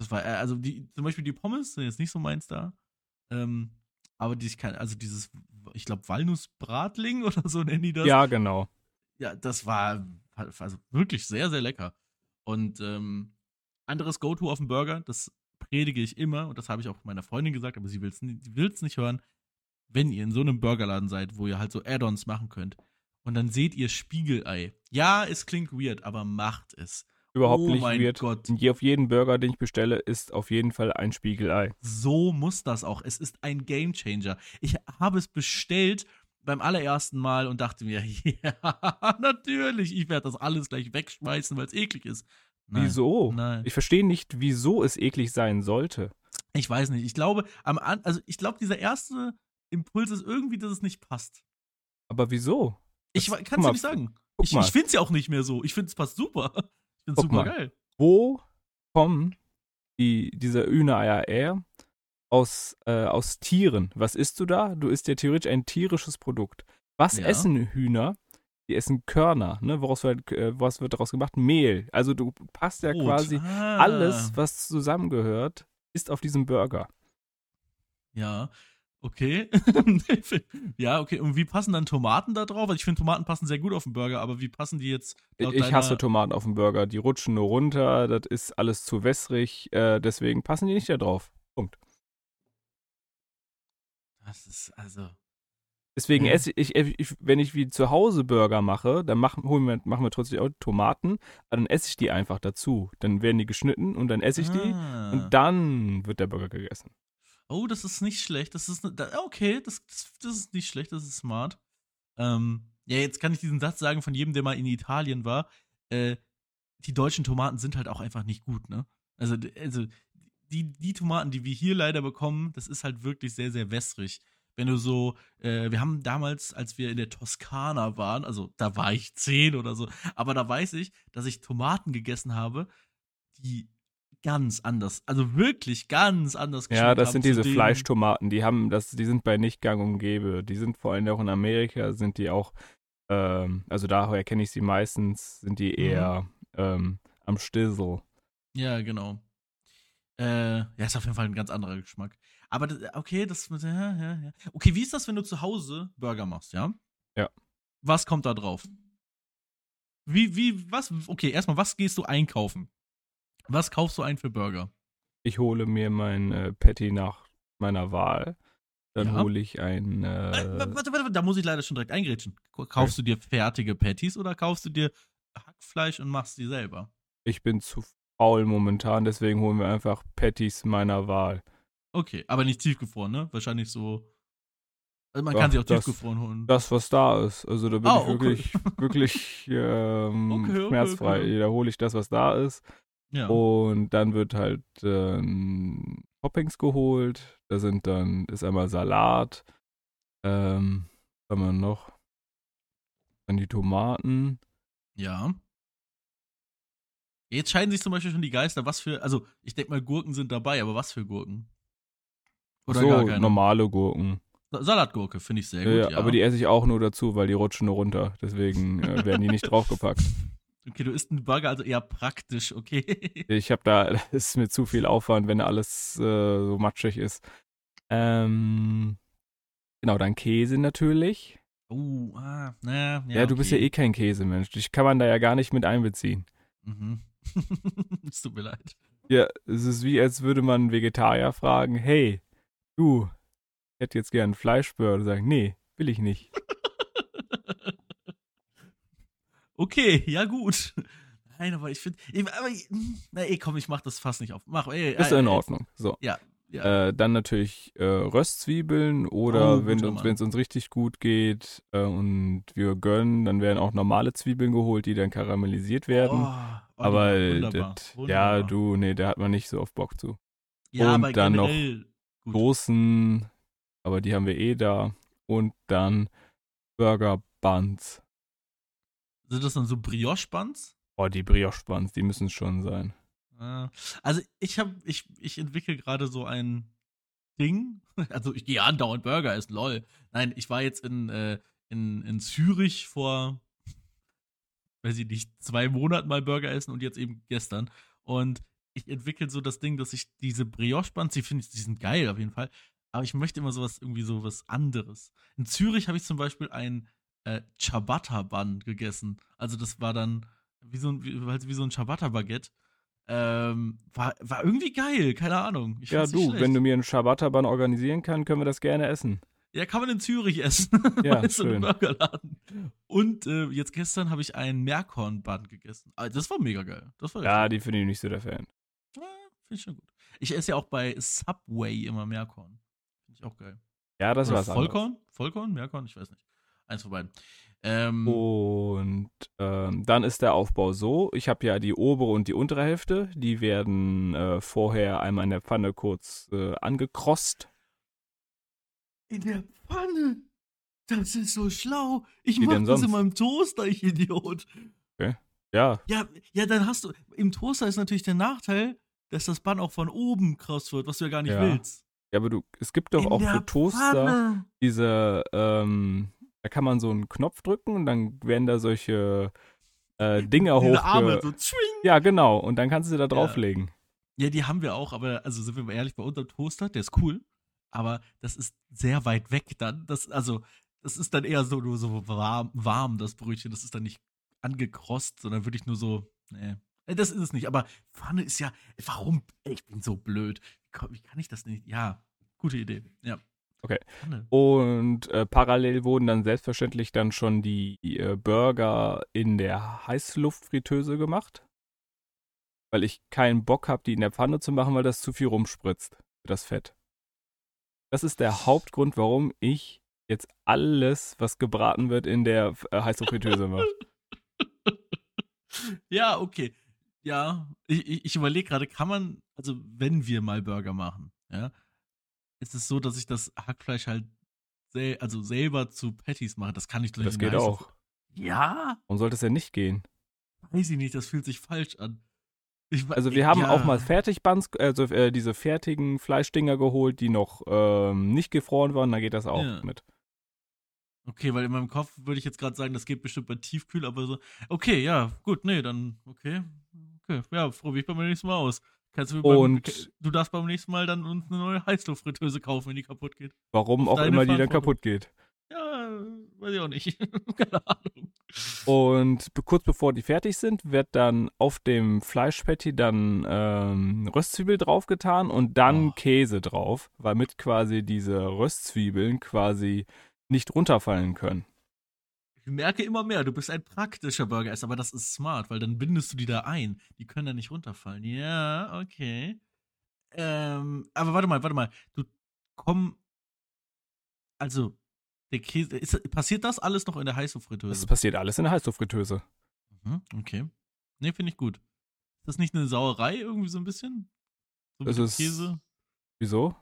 B: Das war, äh, also die, zum Beispiel die Pommes sind jetzt nicht so meins da. Ähm, aber die ich kann, also dieses, ich glaube, Walnussbratling oder so nennen die das.
A: Ja, genau
B: ja, das war also wirklich sehr, sehr lecker. Und ähm, anderes Go-To auf dem Burger, das predige ich immer und das habe ich auch meiner Freundin gesagt, aber sie will es nicht, nicht hören. Wenn ihr in so einem Burgerladen seid, wo ihr halt so Add-ons machen könnt und dann seht ihr Spiegelei. Ja, es klingt weird, aber macht es.
A: Überhaupt oh nicht mein weird. Gott. Und auf jeden Burger, den ich bestelle, ist auf jeden Fall ein Spiegelei.
B: So muss das auch. Es ist ein Gamechanger. Ich habe es bestellt beim allerersten Mal und dachte mir, ja, natürlich, ich werde das alles gleich wegschmeißen, weil es eklig ist.
A: Nein, wieso? Nein. Ich verstehe nicht, wieso es eklig sein sollte.
B: Ich weiß nicht. Ich glaube, am also ich glaube, dieser erste Impuls ist irgendwie, dass es nicht passt.
A: Aber wieso?
B: Ich kann es nicht sagen. Ich, ich finde es ja auch nicht mehr so. Ich finde es passt super. Ich finde es super
A: mal.
B: geil.
A: wo kommen die, diese Hühnereier her? Aus, äh, aus Tieren. Was isst du da? Du isst ja theoretisch ein tierisches Produkt. Was
B: Ja.
A: essen Hühner? Die essen Körner. Ne? Woraus wird, äh, was wird daraus gemacht? Mehl. Also du passt ja
B: Brot.
A: quasi
B: Ah.
A: alles, was zusammengehört, ist auf diesem Burger.
B: Ja, okay. ja, okay. Und wie passen dann Tomaten da drauf? Also ich finde, Tomaten passen sehr gut auf den Burger, aber wie passen die jetzt
A: Ich hasse Tomaten auf dem Burger. Die rutschen nur runter. Das ist alles zu wässrig. Äh, deswegen passen die nicht da drauf. Punkt.
B: Das ist also.
A: Deswegen esse ich, ich, wenn ich wie zu Hause Burger mache, dann machen, holen wir, machen wir trotzdem auch Tomaten, aber dann esse ich die einfach dazu. Dann werden die geschnitten und dann esse ich die
B: Ah.
A: und dann wird der Burger gegessen.
B: Oh, das ist nicht schlecht. Das ist okay, das, das, ist nicht schlecht, das ist smart. Ähm, ja, jetzt kann ich diesen Satz sagen von jedem, der mal in Italien war. Äh, die deutschen Tomaten sind halt auch einfach nicht gut, ne? Also, also die, die Tomaten, die wir hier leider bekommen, das ist halt wirklich sehr, sehr wässrig. Wenn du so, äh, wir haben damals, als wir in der Toskana waren, also da war ich zehn oder so, aber da weiß ich, dass ich Tomaten gegessen habe, die ganz anders, also wirklich ganz anders
A: Ja, das sind diese Fleischtomaten, die haben, das, die sind bei nicht gang und gäbe. Die sind vor allem auch in Amerika, sind die auch, ähm, also daher kenne ich sie meistens, sind die
B: Mhm.
A: eher ähm, am Stissel.
B: Ja, genau. Äh, ja, ist auf jeden Fall ein ganz anderer Geschmack. Aber das, okay, das ja, ja, ja. Okay, wie ist das, wenn du zu Hause Burger machst, ja?
A: Ja.
B: Was kommt da drauf? Wie, wie, was? Okay, erstmal, was gehst du einkaufen? Was kaufst du ein für Burger?
A: Ich hole mir mein äh, Patty nach meiner Wahl. Dann
B: Ja.
A: hole ich ein.
B: Äh,
A: Äh,
B: warte, warte, warte, da muss ich leider schon direkt eingrätschen. Kaufst du dir fertige Patties oder kaufst du dir Hackfleisch und machst die selber?
A: ich bin zu faul momentan, deswegen holen wir einfach Patties meiner Wahl.
B: Okay, aber nicht tiefgefroren, ne? Wahrscheinlich so. Also man
A: Doch,
B: kann sie auch
A: das-
B: tiefgefroren holen.
A: Das, was da ist. Also da bin
B: Ah,
A: ich
B: okay.
A: wirklich, wirklich ähm,
B: Okay, okay,
A: schmerzfrei. Da hole ich das, was da ist.
B: ja.
A: Und dann wird halt ähm, Toppings geholt. Da sind dann, ist einmal Salat. Ähm, was haben wir noch? Dann die Tomaten.
B: Ja. Jetzt scheiden sich zum Beispiel schon die Geister, was für, also ich denke mal, Gurken sind dabei, aber was für Gurken? Oder
A: so,
B: gar keine?
A: normale Gurken.
B: Sa- Salatgurke finde ich sehr
A: Ja,
B: gut, ja.
A: Aber die esse ich auch nur dazu, weil die rutschen nur runter. Deswegen äh, werden die nicht draufgepackt.
B: okay, du isst einen Burger also eher praktisch, okay.
A: Ich habe da, das ist mir zu viel Aufwand, wenn alles äh, so matschig ist. Ähm, genau, dann Käse natürlich.
B: Oh, ah, na, ja.
A: Ja, du bist ja
B: okay.
A: eh kein Käsemensch. Dich kann man da ja gar nicht mit einbeziehen.
B: Mhm. es tut mir leid.
A: Ja, es ist wie, als würde man einen Vegetarier fragen, hey, du, ich hätte jetzt gern Fleischburger. Und sagen, nee, will ich nicht.
B: okay, ja gut. Nein, aber ich finde, aber, na ey, komm, ich mach das fast nicht auf. Mach, ey,
A: Ist
B: ey,
A: in. Ordnung. So.
B: Ja.
A: Äh, dann natürlich äh, Röstzwiebeln oder
B: Oh,
A: wenn es uns richtig gut geht äh, und wir gönnen, dann werden auch normale Zwiebeln geholt, die dann karamellisiert werden.
B: Oh, oh,
A: aber
B: wunderbar,
A: das, ja,
B: wunderbar.
A: du, nee, da hat man nicht so oft Bock zu.
B: ja,
A: und dann noch
B: gut.
A: Soßen, aber die haben wir eh da. Und dann Burger Buns.
B: Sind das dann so Brioche-Buns?
A: Oh, die Brioche Buns, die müssen es schon sein.
B: Äh, Also ich habe, ich, ich entwickle gerade so ein Ding. Also ich gehe andauernd Burger essen, lol. Nein, ich war jetzt in, äh, in, in Zürich vor, weiß ich nicht, zwei Monaten mal Burger essen und jetzt eben gestern. Und ich entwickle so das Ding, dass ich diese Brioche-Buns, die finde ich, die sind geil auf jeden Fall. Aber ich möchte immer sowas, irgendwie so was anderes. In Zürich habe ich zum Beispiel ein äh, Ciabatta-Bun gegessen. Also das war dann wie so ein, wie, halt wie so ein Ciabatta-Baguette. Ähm, war, war irgendwie geil, keine Ahnung. Ich
A: ja, du, wenn du mir einen Ciabatta-Bun organisieren kannst, können wir das gerne essen.
B: Ja, kann man in Zürich essen.
A: Ja,
B: einem
A: schön.
B: Burgerladen. Und äh, jetzt gestern habe ich einen Meerkorn-Bun gegessen. Ah, das war mega geil. Das war
A: Ja, die finde ich nicht so der Fan.
B: Ja, Finde ich schon gut. Ich esse ja auch bei Subway immer Meerkorn. Finde ich auch geil.
A: Ja, das
B: Oder
A: war's.
B: Vollkorn? Vollkorn? Meerkorn? Ich weiß nicht. Eins von beiden. Ähm,
A: Und ähm, dann ist der Aufbau so: Ich habe ja die obere und die untere Hälfte. Die werden äh, vorher einmal in der Pfanne kurz äh, angekrost.
B: In der Pfanne. Das ist so schlau. Ich
A: Wie
B: mach
A: denn
B: das in meinem Toaster, ich Idiot.
A: Ja,
B: Ja, ja, dann hast du. Im Toaster ist natürlich der Nachteil, dass das Bann auch von oben kross wird, was du ja gar nicht
A: Ja.
B: willst.
A: ja, aber du, es gibt doch
B: In
A: auch für Toaster
B: Pfanne.
A: diese, ähm, da kann man so einen Knopf drücken und dann werden da solche äh, Dinger hoch.
B: Arme so zwing.
A: Ja, genau. Und dann kannst du sie da drauflegen.
B: Ja, die haben wir auch, aber also sind wir mal ehrlich, bei unserem Toaster, der ist cool, aber das ist sehr weit weg dann. Das, also, das ist dann eher so nur so warm, warm, das Brötchen. Das ist dann nicht angekrost, sondern wirklich nur so, nee. Äh, Das ist es nicht, aber Pfanne ist ja, warum? Ich bin so blöd. Wie kann ich das nicht? Ja, gute Idee. Ja.
A: Okay.
B: Pfanne.
A: Und äh, parallel wurden dann selbstverständlich dann schon die äh, Burger in der Heißluftfritteuse gemacht. Weil ich keinen Bock habe, die in der Pfanne zu machen, weil das zu viel rumspritzt, das Fett. Das ist der Hauptgrund, warum ich jetzt alles, was gebraten wird, in der äh, Heißluftfritteuse mache.
B: Ja, okay. Ja, ich, ich, ich überlege gerade, kann man, also wenn wir mal Burger machen, ja, ist es so, dass ich das Hackfleisch halt sel also selber zu Patties mache. Das kann ich doch nicht
A: Das geht
B: Heißluft-
A: auch.
B: Ja,
A: Warum sollte es denn nicht gehen?
B: weiß ich nicht, das fühlt sich falsch an. Ich,
A: Also wir haben
B: ja.
A: auch mal Fertigbands, also äh, diese fertigen Fleischdinger geholt, die noch ähm, nicht gefroren waren, da geht das auch
B: Ja.
A: mit.
B: Okay, weil in meinem Kopf würde ich jetzt gerade sagen, das geht bestimmt bei Tiefkühl, aber so. Okay, ja, gut, nee, dann, okay. Okay, ja, probiere ich beim nächsten Mal aus. Kannst du beim,
A: Und-
B: du darfst beim nächsten Mal dann uns eine neue Heißluftfritteuse kaufen, wenn die kaputt geht.
A: Warum
B: Auf
A: auch immer die dann kaputt geht.
B: Ja, weiß ich auch nicht. Keine Ahnung.
A: Und kurz bevor die fertig sind, wird dann auf dem Fleischpatty dann ähm, Röstzwiebel draufgetan und dann
B: Oh.
A: Käse drauf, damit quasi diese Röstzwiebeln quasi nicht runterfallen können.
B: Ich merke immer mehr, du bist ein praktischer Burgeresser, aber das ist smart, weil dann bindest du die da ein. Die können da nicht runterfallen. Ja, okay. Ähm, aber warte mal, warte mal. Du komm. Also, der Käse. Ist, passiert das alles noch in der
A: Das
B: Heißluftfritteuse?
A: passiert alles in der Heißluftfritteuse.
B: Mhm, okay. Nee, finde ich gut. Ist das nicht eine Sauerei irgendwie so ein bisschen? So mit
A: Das
B: Käse?
A: Wieso?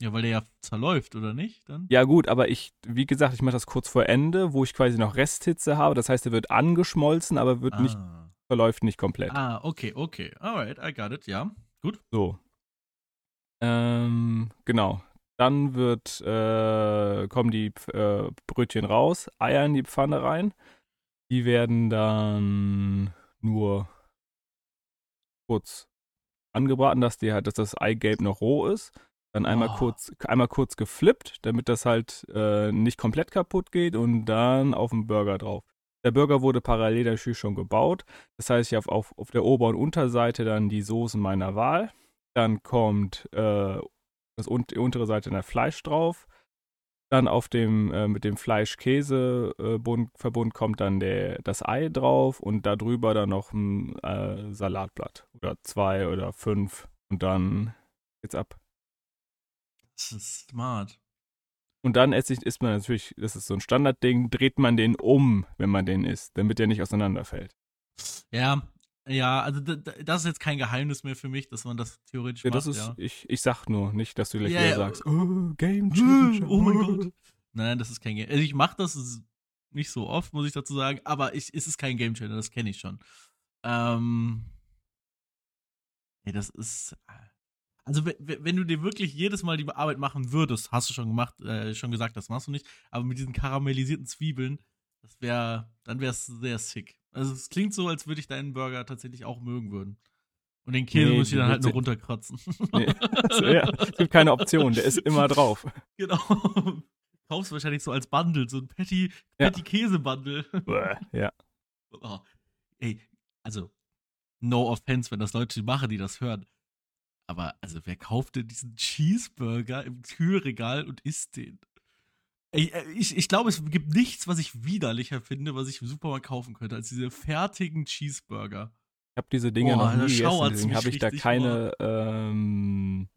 B: Ja, weil der ja zerläuft, oder nicht? Dann?
A: Ja gut, aber ich, wie gesagt, ich mache das kurz vor Ende, wo ich quasi noch Resthitze habe. Das heißt, er wird angeschmolzen, aber wird nicht,
B: ah.
A: verläuft nicht komplett.
B: ah, okay, okay. Alright, I got it, ja. Gut.
A: So. Ähm, genau. Dann wird, äh, kommen die äh, Brötchen raus, Eier in die Pfanne rein. Die werden dann nur kurz angebraten, dass, die halt, dass das Eigelb noch roh ist. Dann einmal
B: Oh.
A: kurz, einmal kurz geflippt, damit das halt äh, nicht komplett kaputt geht und dann auf den Burger drauf. Der Burger wurde parallel natürlich schon gebaut. Das heißt, ich habe auf, auf der Ober- und Unterseite dann die Soßen meiner Wahl. Dann kommt äh, das un die untere Seite der Fleisch drauf. Dann auf dem äh, mit dem Fleisch-Käse-Verbund kommt dann der, das Ei drauf und darüber dann noch ein äh, Salatblatt oder zwei oder fünf und dann geht's ab.
B: Das ist smart.
A: Und dann esse ich, isst man natürlich, das ist so ein Standardding, dreht man den um, wenn man den isst, damit der nicht auseinanderfällt.
B: Ja, ja, also das ist jetzt kein Geheimnis mehr für mich, dass man das theoretisch
A: Ja,
B: macht,
A: das ist,
B: ja.
A: ich, ich sag nur, nicht, dass du gleich
B: Ja,
A: wieder sagst, oh, Game Changer.
B: Oh mein Gott. Nein, das ist kein Game. Also ich mache das nicht so oft, muss ich dazu sagen, aber ich, es ist kein Game Changer, das kenne ich schon. Ähm. Nee, das ist. Also, we- we- wenn du dir wirklich jedes Mal die Arbeit machen würdest, hast du schon gemacht, äh, schon gesagt, das machst du nicht, aber mit diesen karamellisierten Zwiebeln, das wäre, dann wäre es sehr sick. Also, es klingt so, als würde ich deinen Burger tatsächlich auch mögen würden. Und den Käse
A: Nee,
B: muss ich dann halt nur runterkratzen.
A: Nee. Also, ja, es gibt keine Option, der ist immer drauf.
B: Genau. Kaufst wahrscheinlich so als Bundle, so ein Patty,
A: Ja.
B: Patty Käse Bundle.
A: Ja.
B: oh. Ey, also no offense, wenn das Leute machen, die das hören. Aber also wer kauft denn diesen Cheeseburger im Kühlregal und isst den? Ey, äh, ich, ich glaube, es gibt nichts, was ich widerlicher finde, was ich im Supermarkt kaufen könnte, als diese fertigen Cheeseburger.
A: Ich habe diese Dinge
B: Boah,
A: noch nie gegessen, deswegen habe ich da keine ähm,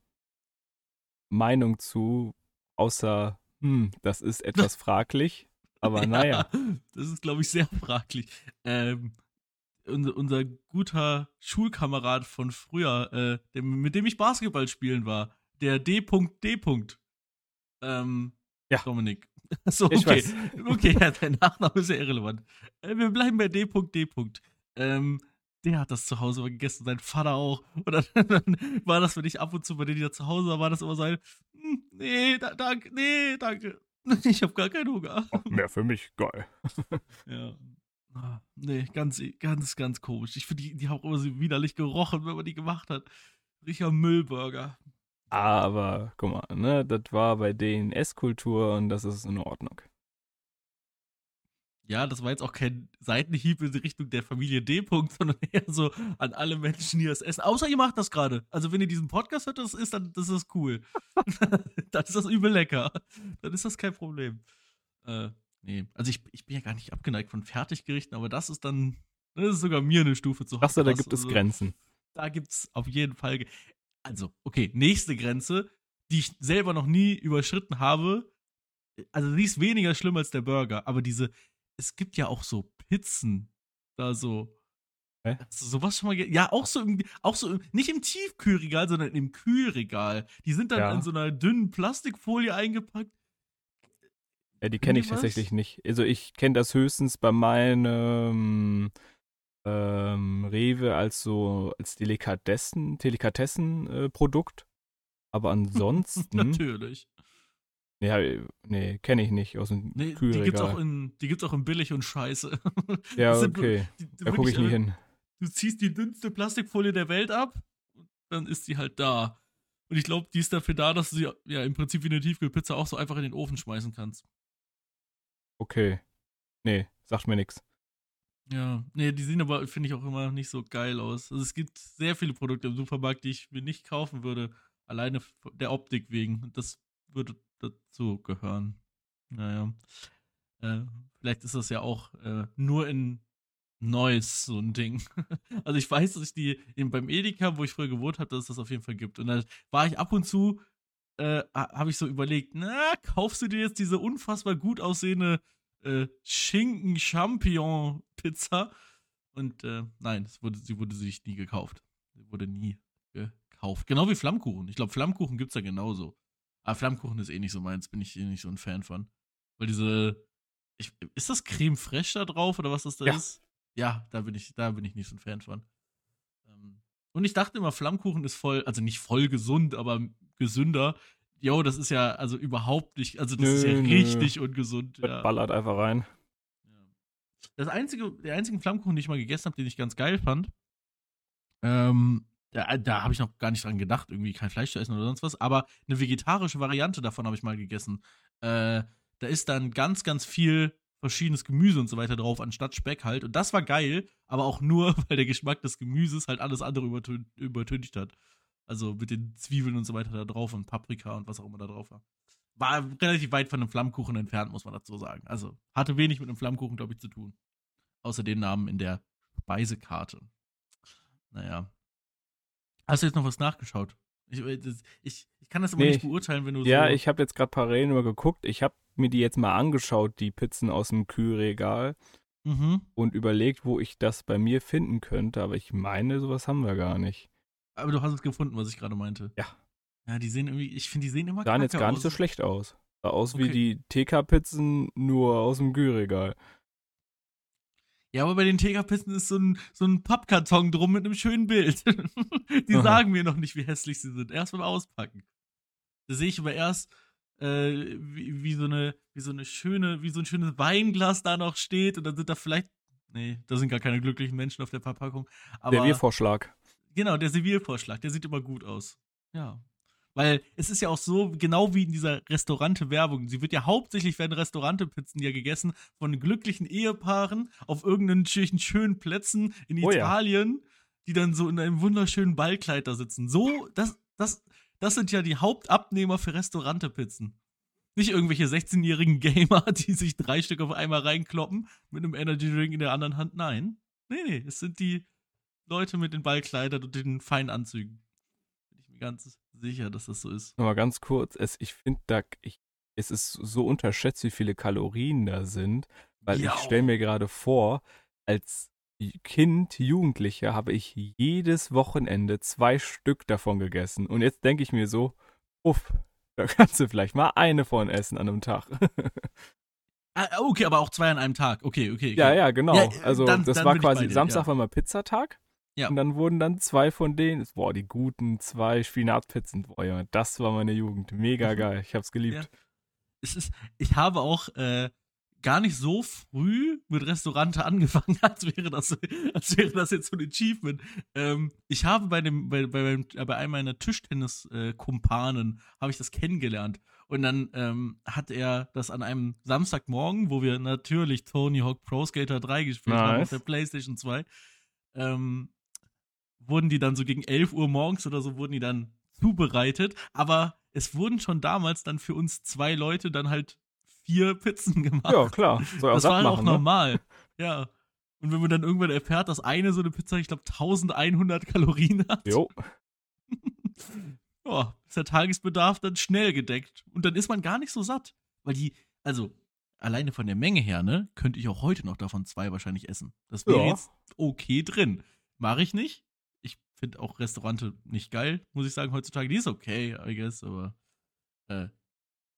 A: Meinung zu, außer, hm, das ist etwas fraglich. Aber naja,
B: Das ist, glaube ich, sehr fraglich. Ähm, unser, unser guter Schulkamerad von früher, äh, der, mit dem ich Basketball spielen war, der D.D. Ähm,
A: Ja.
B: Dominik. So,
A: Ich
B: okay.
A: weiß.
B: Okay, ja, dein Nachname ist ja irrelevant. Äh, wir bleiben bei D.D. Ähm, der hat das zu Hause immer gegessen, sein Vater auch. Und dann, dann war das, wenn ich ab und zu bei denen wieder zu Hause war, war das immer so ein, "Hm, nee, da, danke, nee, danke. Ich habe gar keinen Hunger.
A: Ach, mehr für mich, geil.
B: Ja. Ah, Nee, ganz, ganz, ganz komisch. Ich finde, die, die haben auch immer so widerlich gerochen, wenn man die gemacht hat. Richtiger Müllburger.
A: Aber, guck mal, ne, das war bei denen Esskultur und das ist in Ordnung.
B: Ja, das war jetzt auch kein Seitenhieb in die Richtung der Familie D. -Punkt, sondern eher so an alle Menschen, die das essen. Außer ihr macht das gerade. Also wenn ihr diesen Podcast hört, das ist dann das ist cool. dann ist das übel lecker. Dann ist das kein Problem. Äh, nee, also ich, ich bin ja gar nicht abgeneigt von Fertiggerichten, aber das ist dann, das ist sogar mir eine Stufe zu
A: Sagst du, da gibt es
B: Also,
A: Grenzen.
B: Da gibt's auf jeden Fall. ge- Also, okay, nächste Grenze, die ich selber noch nie überschritten habe. Also, die ist weniger schlimm als der Burger, aber diese, es gibt ja auch so Pizzen, da so.
A: Hä?
B: Hast du sowas schon mal Ja, auch so irgendwie, auch so, im- nicht im Tiefkühlregal, sondern im Kühlregal. Die sind dann
A: Ja.
B: in so einer dünnen Plastikfolie eingepackt.
A: Ja, die kenne ich
B: was?
A: tatsächlich nicht. Also ich kenne das höchstens bei meinem ähm, Rewe als so als Delikatessen, Delikatessen-Produkt. Aber ansonsten,
B: Natürlich.
A: ja, nee, kenne ich nicht aus dem
B: Nee, die
A: Kühlregal.
B: gibt's auch in, die gibt's auch in billig und scheiße.
A: ja,
B: sind
A: okay.
B: Die- die
A: Da gucke ich nie
B: äh,
A: hin.
B: du ziehst die dünnste Plastikfolie der Welt ab und dann ist die halt da. Und ich glaube, die ist dafür da, dass du sie ja im Prinzip wie eine Tiefkühlpizza auch so einfach in den Ofen schmeißen kannst.
A: Okay. Nee, sagt mir nichts.
B: Ja, nee, die sehen aber, finde ich, auch immer nicht so geil aus. Also es gibt sehr viele Produkte im Supermarkt, die ich mir nicht kaufen würde, alleine der Optik wegen. Und das würde dazu gehören. Naja. Äh, vielleicht ist das ja auch äh, nur in Neues so ein Ding. also ich weiß, dass ich die eben beim Edeka, wo ich früher gewohnt habe, dass es das auf jeden Fall gibt. Und dann war ich ab und zu, äh, habe ich so überlegt, na, kaufst du dir jetzt diese unfassbar gut aussehende äh, Schinken-Champignon-Pizza? Und äh, nein, wurde, sie wurde sich nie gekauft. Sie wurde nie gekauft. Genau wie Flammkuchen. Ich glaube, Flammkuchen gibt es ja genauso. Aber Flammkuchen ist eh nicht so meins, bin ich eh nicht so ein Fan von. Weil diese. Ich, ist das Creme fraiche da drauf oder was das da
A: Ja.
B: ist? Ja, da bin ich, da bin ich nicht so ein Fan von. Ähm, und ich dachte immer, Flammkuchen ist voll, also nicht voll gesund, aber gesünder. Jo, das ist ja also überhaupt nicht, also das
A: Nö,
B: ist ja
A: nö.
B: richtig ungesund. Ja.
A: ballert einfach rein.
B: Das einzige, der einzige Flammkuchen, den ich mal gegessen habe, den ich ganz geil fand, ähm, da, da habe ich noch gar nicht dran gedacht, irgendwie kein Fleisch zu essen oder sonst was, aber eine vegetarische Variante davon habe ich mal gegessen. Äh, da ist dann ganz, ganz viel verschiedenes Gemüse und so weiter drauf, anstatt Speck halt. Und das war geil, aber auch nur, weil der Geschmack des Gemüses halt alles andere übertön übertüncht hat. Also mit den Zwiebeln und so weiter da drauf und Paprika und was auch immer da drauf war. War relativ weit von einem Flammkuchen entfernt, muss man dazu sagen. Also hatte wenig mit einem Flammkuchen, glaube ich, zu tun. Außer den Namen in der Speisekarte. Naja. Hast du jetzt noch was nachgeschaut? Ich, äh, das, ich, ich kann das immer
A: Nee,
B: nicht beurteilen, wenn du
A: Ja,
B: so.
A: ich habe jetzt gerade parallel nur geguckt. Ich habe mir die jetzt mal angeschaut, die Pizzen aus dem Kühlregal,
B: Mhm.
A: und überlegt, wo ich das bei mir finden könnte. Aber ich meine, sowas haben wir gar nicht.
B: Aber du hast es gefunden, was ich gerade meinte.
A: Ja.
B: Ja, die sehen irgendwie, ich finde, die sehen immer
A: Sahen jetzt gar nicht so schlecht aus. Sah aus wie
B: Okay.
A: die TK-Pizzen, nur aus dem Kühlregal.
B: Ja, aber bei den Tegerpizzen ist so ein, so ein Pappkarton drum mit einem schönen Bild. die sagen mir noch nicht, wie hässlich sie sind. Erst beim Auspacken. Da sehe ich aber erst, äh, wie, wie, so eine, wie so eine schöne, wie so ein schönes Weinglas da noch steht und dann sind da vielleicht, nee, da sind gar keine glücklichen Menschen auf der Verpackung. Aber
A: Der Wirvorschlag.
B: Genau, der Serviervorschlag, der sieht immer gut aus. Ja. Weil es ist ja auch so, genau wie in dieser Restaurante-Werbung. Sie wird ja hauptsächlich, werden Restaurante-Pizzen ja gegessen von glücklichen Ehepaaren auf irgendwelchen schönen Plätzen in
A: Oh ja.
B: Italien, die dann so in einem wunderschönen Ballkleid da sitzen. So, das, das, das sind ja die Hauptabnehmer für Restaurante-Pizzen. Nicht irgendwelche 16-jährigen Gamer, die sich drei Stück auf einmal reinkloppen mit einem Energy Drink in der anderen Hand. Nein. Nee, nee, es sind die Leute mit den Ballkleidern und den feinen Anzügen. Bin ich mir ganz sicher, dass das so ist.
A: Nochmal ganz kurz. Es, ich finde da, ich, es ist so unterschätzt, wie viele Kalorien da sind. Weil
B: Ja.
A: ich stelle mir gerade vor, als Kind, Jugendlicher, habe ich jedes Wochenende zwei Stück davon gegessen. Und jetzt denke ich mir so, uff, Da kannst du vielleicht mal eine von essen an einem Tag.
B: Ah, okay, aber auch zwei an einem Tag. Okay, okay. okay.
A: Ja, ja, genau.
B: Ja,
A: also
B: dann-
A: das
B: dann
A: war quasi
B: dir,
A: Samstag
B: ja.
A: war mal Pizzatag.
B: Ja.
A: Und dann wurden dann zwei von denen, boah, die guten zwei Spinatpizzen. Boah, Junge, das war meine Jugend. Mega
B: Mhm.
A: geil. Ich hab's geliebt.
B: Ja. es ist, ich habe auch äh, gar nicht so früh mit Restaurante angefangen, als wäre das, als wäre das jetzt so ein Achievement. Ähm, ich habe bei dem, bei, bei, äh, bei einem meiner Tischtennis-Kumpanen habe ich das kennengelernt. Und dann ähm, hat er das an einem Samstagmorgen, wo wir natürlich Tony Hawk Pro Skater 3 gespielt haben auf
A: Nice.
B: der PlayStation 2, ähm, wurden die dann so gegen 11 Uhr morgens oder so, wurden die dann zubereitet. Aber es wurden schon damals dann für uns zwei Leute dann halt vier Pizzen gemacht.
A: Ja, klar. Soll auch
B: das war auch
A: machen, ne?
B: normal. Ja. Und wenn man dann irgendwann erfährt, dass eine so eine Pizza, ich glaube, 1100 Kalorien hat,
A: Jo.
B: ja, ist der Tagesbedarf dann schnell gedeckt. Und dann ist man gar nicht so satt. Weil die, also, alleine von der Menge her, ne, könnte ich auch heute noch davon zwei wahrscheinlich essen. Das wäre
A: Ja.
B: jetzt okay drin. Mache ich nicht. Finde auch Restaurante nicht geil, muss ich sagen, heutzutage. Die ist okay, I guess, aber äh,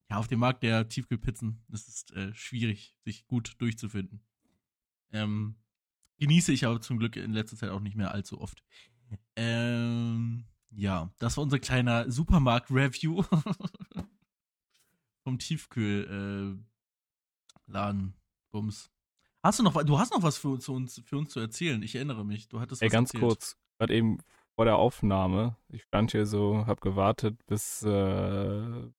B: ja, auf dem Markt der Tiefkühlpizzen ist es äh, schwierig, sich gut durchzufinden. Ähm, genieße ich aber zum Glück in letzter Zeit auch nicht mehr allzu oft. Ähm, ja, das war unser kleiner Supermarkt-Review vom Tiefkühl-Laden. Bums. Hast du noch, wa- du hast noch was für, uns- für, uns, für uns zu erzählen? Ich erinnere mich. Du hattest
A: Ey,
B: was
A: ganz
B: erzählt.
A: kurz, gerade eben vor der Aufnahme, ich stand hier so, hab gewartet, bis, äh,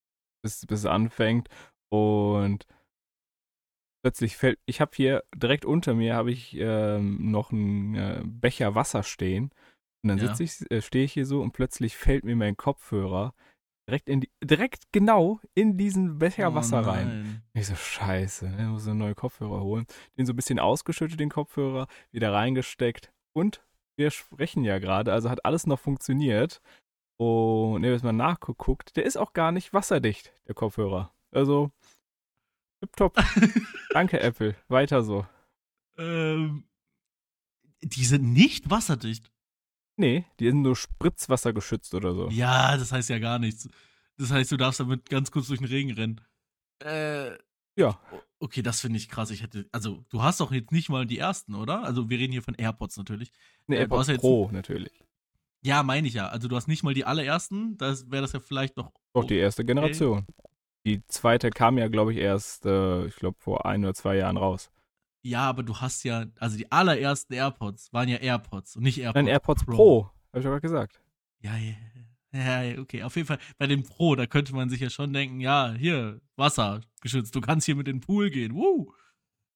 A: bis, bis es anfängt und plötzlich fällt, ich habe hier direkt unter mir habe ich ähm, noch einen äh, Becher Wasser stehen und dann
B: Ja.
A: sitze ich, äh, stehe ich hier so und plötzlich fällt mir mein Kopfhörer direkt in die, direkt genau in diesen Becher
B: Oh
A: Wasser rein.
B: nein.
A: Ich so, scheiße, ne, muss einen neuen Kopfhörer holen. Den so ein bisschen ausgeschüttet, den Kopfhörer, wieder reingesteckt. Und wir sprechen ja gerade, also hat alles noch funktioniert. Und jetzt mal nachgeguckt, der ist auch gar nicht wasserdicht, der Kopfhörer. Also, tipptopp. Danke, Apple. Weiter so.
B: Ähm, die sind nicht wasserdicht.
A: Nee, die sind nur Spritzwasser geschützt oder so.
B: Ja, das heißt ja gar nichts. Das heißt, du darfst damit ganz kurz durch den Regen rennen. Äh,
A: Ja.
B: okay, das finde ich krass. Ich hätte, also, du hast doch jetzt nicht mal die ersten, oder? Also, wir reden hier von AirPods natürlich. Hast
A: AirPods
B: ja
A: Pro natürlich.
B: Ja, meine ich ja. Also, du hast nicht mal die allerersten. Das wäre das ja vielleicht noch.
A: Doch die erste Generation. Die zweite kam ja, glaube ich, erst, äh, ich glaube, vor ein oder zwei Jahren raus.
B: Ja, aber du hast ja, also die allerersten AirPods waren ja AirPods und nicht AirPods.
A: Nein, AirPods
B: Pro.
A: Pro. Hab ich doch gerade gesagt.
B: Ja, ja, ja, okay. Auf jeden Fall bei dem Pro, da könnte man sich ja schon denken, ja, hier, Wasser geschützt, du kannst hier mit in den Pool gehen. Woo!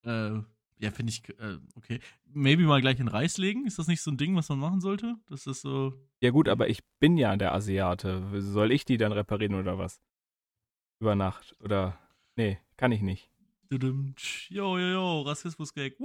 B: Äh, ja, finde ich, äh, okay. Maybe mal gleich in Reis legen. Ist das nicht so ein Ding, was man machen sollte? Das ist so.
A: Ja gut, aber ich bin ja der Asiate. Soll ich die dann reparieren oder was? Über Nacht oder nee, kann ich nicht.
B: Jo, jo, jo, Rassismus-Gag.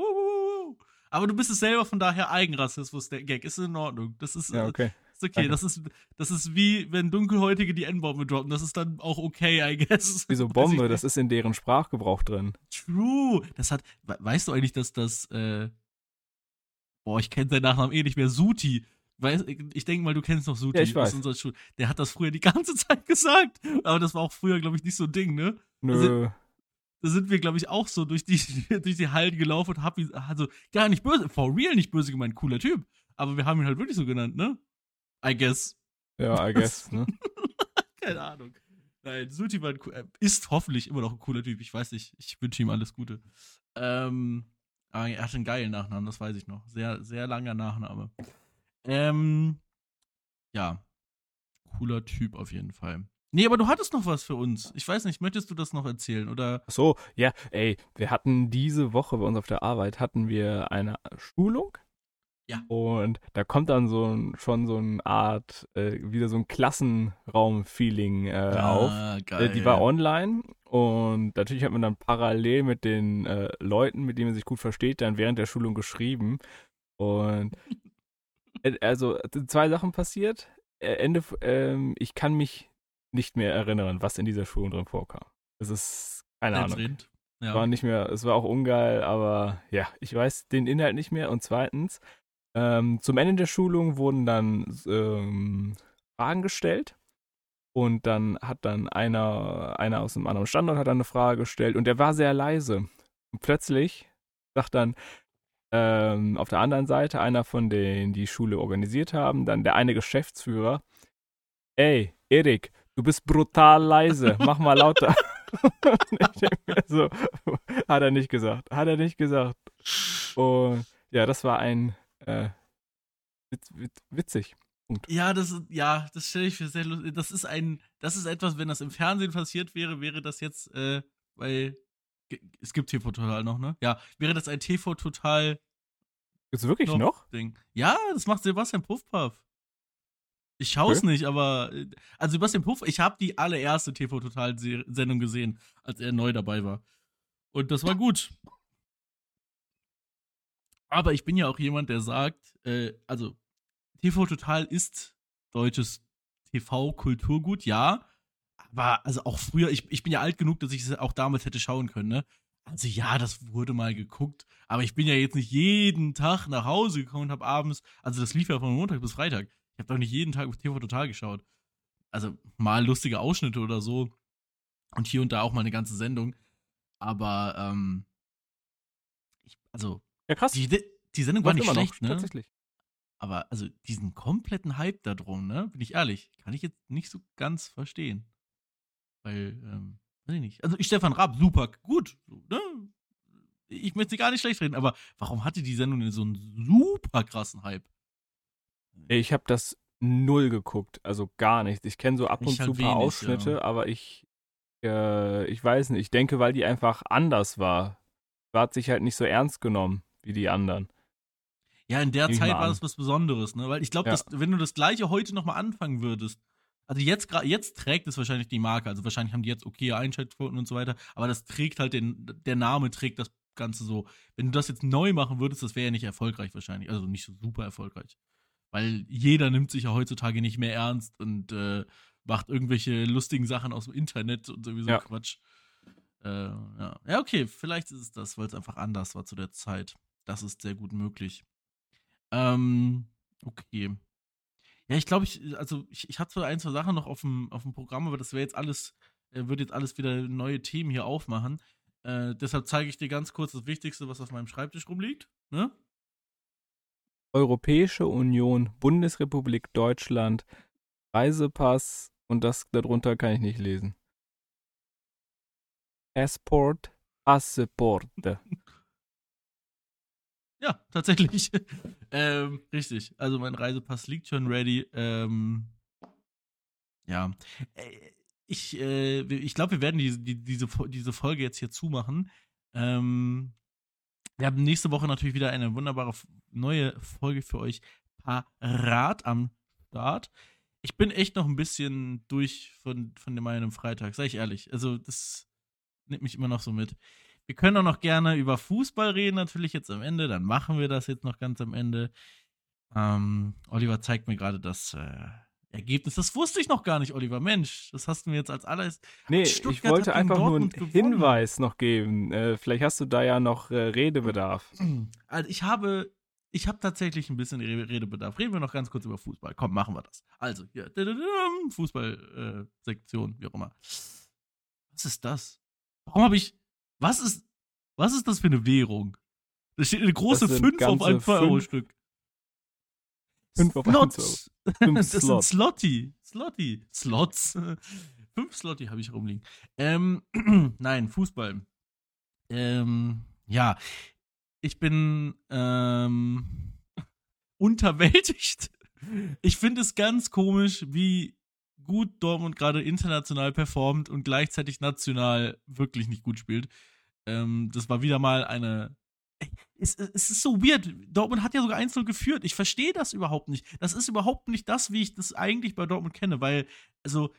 B: Aber du bist es selber, von daher Eigenrassismus-Gag. Ist in Ordnung. Das ist,
A: Ja,
B: äh,
A: okay.
B: Ist okay.
A: danke.
B: Das ist, das ist wie, wenn Dunkelhäutige die N-Bombe droppen. Das ist dann auch okay, I guess.
A: Wieso Bombe? Das ist in deren Sprachgebrauch drin.
B: True. Das hat, we- weißt du eigentlich, dass das, äh, boah, ich kenne seinen Nachnamen eh nicht mehr, Suti. Weiß, ich denke mal, du kennst noch Suti
A: Ja, ich weiß.
B: aus unserer Schule. Der hat das früher die ganze Zeit gesagt. Aber das war auch früher, glaube ich, nicht so ein Ding, ne?
A: Nö.
B: Da sind wir, glaube ich, auch so durch die, durch die Hallen gelaufen und hab ihn, also gar nicht böse, for real nicht böse gemeint, cooler Typ. Aber wir haben ihn halt wirklich so genannt, ne? I guess.
A: Ja, I guess, ne?
B: Keine Ahnung. Nein, Suti war ein, äh, ist hoffentlich immer noch ein cooler Typ. Ich weiß nicht. Ich wünsche ihm alles Gute. Ähm, aber er hat einen geilen Nachnamen, das weiß ich noch. Sehr, sehr langer Nachname. Ähm, ja. Cooler Typ auf jeden Fall. Nee, aber du hattest noch was für uns. Ich weiß nicht, möchtest du das noch erzählen? Oder.
A: Ach so, ja, ey, wir hatten diese Woche bei uns auf der Arbeit hatten wir eine Schulung.
B: Ja.
A: Und da kommt dann so ein, schon so eine Art, äh, wieder so ein Klassenraum-Feeling äh, auf.
B: Ah,
A: Äh, die war online und natürlich hat man dann parallel mit den äh, Leuten, mit denen man sich gut versteht, dann während der Schulung geschrieben. Und äh, also sind zwei Sachen passiert. Äh, Ende, ähm, ich kann mich nicht mehr erinnern, was in dieser Schulung drin vorkam. Es ist keine Ahnung.
B: Ja.
A: war nicht mehr, es war auch ungeil, aber ja, ich weiß den Inhalt nicht mehr. Und zweitens, ähm, zum Ende der Schulung wurden dann ähm, Fragen gestellt. Und dann hat dann einer, einer aus einem anderen Standort hat dann eine Frage gestellt und der war sehr leise. Und plötzlich sagt dann ähm, auf der anderen Seite einer von denen, die Schule organisiert haben, dann der eine Geschäftsführer, ey, Erik, du bist brutal leise, mach mal lauter. so, hat er nicht gesagt, hat er nicht gesagt. Und ja, das war ein äh, witz, witz, witzig.
B: Punkt. Ja, das ja, das stelle ich für sehr lustig. Das ist ein, das ist etwas, wenn das im Fernsehen passiert wäre, wäre das jetzt, äh, weil es gibt TV Total noch, ne? Ja, wäre das ein TV Total.
A: Ist wirklich noch? noch?
B: Ding. Ja, das macht Sebastian Puffpaff. Ich schaue es okay. nicht, aber äh, also Sebastian Puff, ich habe die allererste TV Total Sendung gesehen, als er neu dabei war. Und das war gut. Aber ich bin ja auch jemand, der sagt, äh, also TV Total ist deutsches TV-Kulturgut, ja. Aber also auch früher, ich, ich bin ja alt genug, dass ich es auch damals hätte schauen können, ne? Also ja, das wurde mal geguckt, aber ich bin ja jetzt nicht jeden Tag nach Hause gekommen und habe abends, also das lief ja von Montag bis Freitag. Ich habe doch nicht jeden Tag auf TV Total geschaut. Also mal lustige Ausschnitte oder so und hier und da auch mal eine ganze Sendung. Aber ähm, ich, also
A: ja krass.
B: Die, die Sendung war nicht schlecht, noch, ne?
A: Tatsächlich.
B: Aber also diesen kompletten Hype da drum, ne, bin ich ehrlich, kann ich jetzt nicht so ganz verstehen. Weil, ähm, weiß ich nicht. Also Stefan Raab, super gut, ne? Ich möchte sie gar nicht schlecht reden, aber warum hatte die Sendung so einen super krassen Hype?
A: Ich habe das null geguckt, also gar nichts. Ich kenne so ab und ich zu ein paar wenig, Ausschnitte, ja. aber ich, äh, ich weiß nicht. Ich denke, weil die einfach anders war. War hat sich halt nicht so ernst genommen wie die anderen.
B: Ja, in der Zeit war das was Besonderes, ne? Weil ich glaube, ja. wenn du das gleiche heute nochmal anfangen würdest, also jetzt, jetzt trägt es wahrscheinlich die Marke, also wahrscheinlich haben die jetzt okay Einschaltquoten und so weiter, aber das trägt halt den, der Name trägt das Ganze so. Wenn du das jetzt neu machen würdest, das wäre ja nicht erfolgreich wahrscheinlich, also nicht so super erfolgreich. Weil jeder nimmt sich ja heutzutage nicht mehr ernst und äh, macht irgendwelche lustigen Sachen aus dem Internet und sowieso ja. Quatsch. Äh, ja. ja, okay, vielleicht ist es das, weil es einfach anders war zu der Zeit. Das ist sehr gut möglich. Ähm, okay. Ja, ich glaube, ich, also ich, ich hatte ein, zwei Sachen noch auf dem, auf dem Programm, aber das wäre jetzt alles, äh, würde jetzt alles wieder neue Themen hier aufmachen. Äh, deshalb zeige ich dir ganz kurz das Wichtigste, was auf meinem Schreibtisch rumliegt. Ne?
A: Europäische Union, Bundesrepublik Deutschland, Reisepass und das darunter kann ich nicht lesen. Passport, Passaporte.
B: Ja, tatsächlich. ähm, richtig. Also mein Reisepass liegt schon ready. Ähm, ja. Äh, ich, äh, ich glaube, wir werden die, die, diese, diese Folge jetzt hier zumachen. Ähm, wir haben nächste Woche natürlich wieder eine wunderbare neue Folge für euch parat am Start. Ich bin echt noch ein bisschen durch von, von meinem Freitag, sag ich ehrlich. Also, das nimmt mich immer noch so mit. Wir können auch noch gerne über Fußball reden, natürlich jetzt am Ende. Dann machen wir das jetzt noch ganz am Ende. Ähm, Oliver zeigt mir gerade das äh, Ergebnis. Das wusste ich noch gar nicht, Oliver. Mensch, das hast du mir jetzt als alles.
A: Nee, Stuttgart ich wollte einfach Dortmund nur einen gewonnen. Hinweis noch geben. Äh, vielleicht hast du da ja noch äh, Redebedarf.
B: Also ich habe, ich habe tatsächlich ein bisschen Redebedarf. Reden wir noch ganz kurz über Fußball. Komm, machen wir das. Also, hier, Fußballsektion, äh, wie auch immer. Was ist das? Warum habe ich was ist, was ist das für eine Währung? Da steht eine große 5 auf ein 2-Euro-Stück.
A: 5 auf 1
B: Euro. das sind Slotty. Slotty. Slots. 5 Slotty habe ich rumliegen. Ähm, nein, Fußball. Ähm, ja. Ich bin ähm, unterwältigt. Ich finde es ganz komisch, wie gut Dortmund gerade international performt und gleichzeitig national wirklich nicht gut spielt. Ähm, das war wieder mal eine. Es, es ist so weird. Dortmund hat ja sogar 1-0 geführt. Ich verstehe das überhaupt nicht. Das ist überhaupt nicht das, wie ich das eigentlich bei Dortmund kenne, weil, also,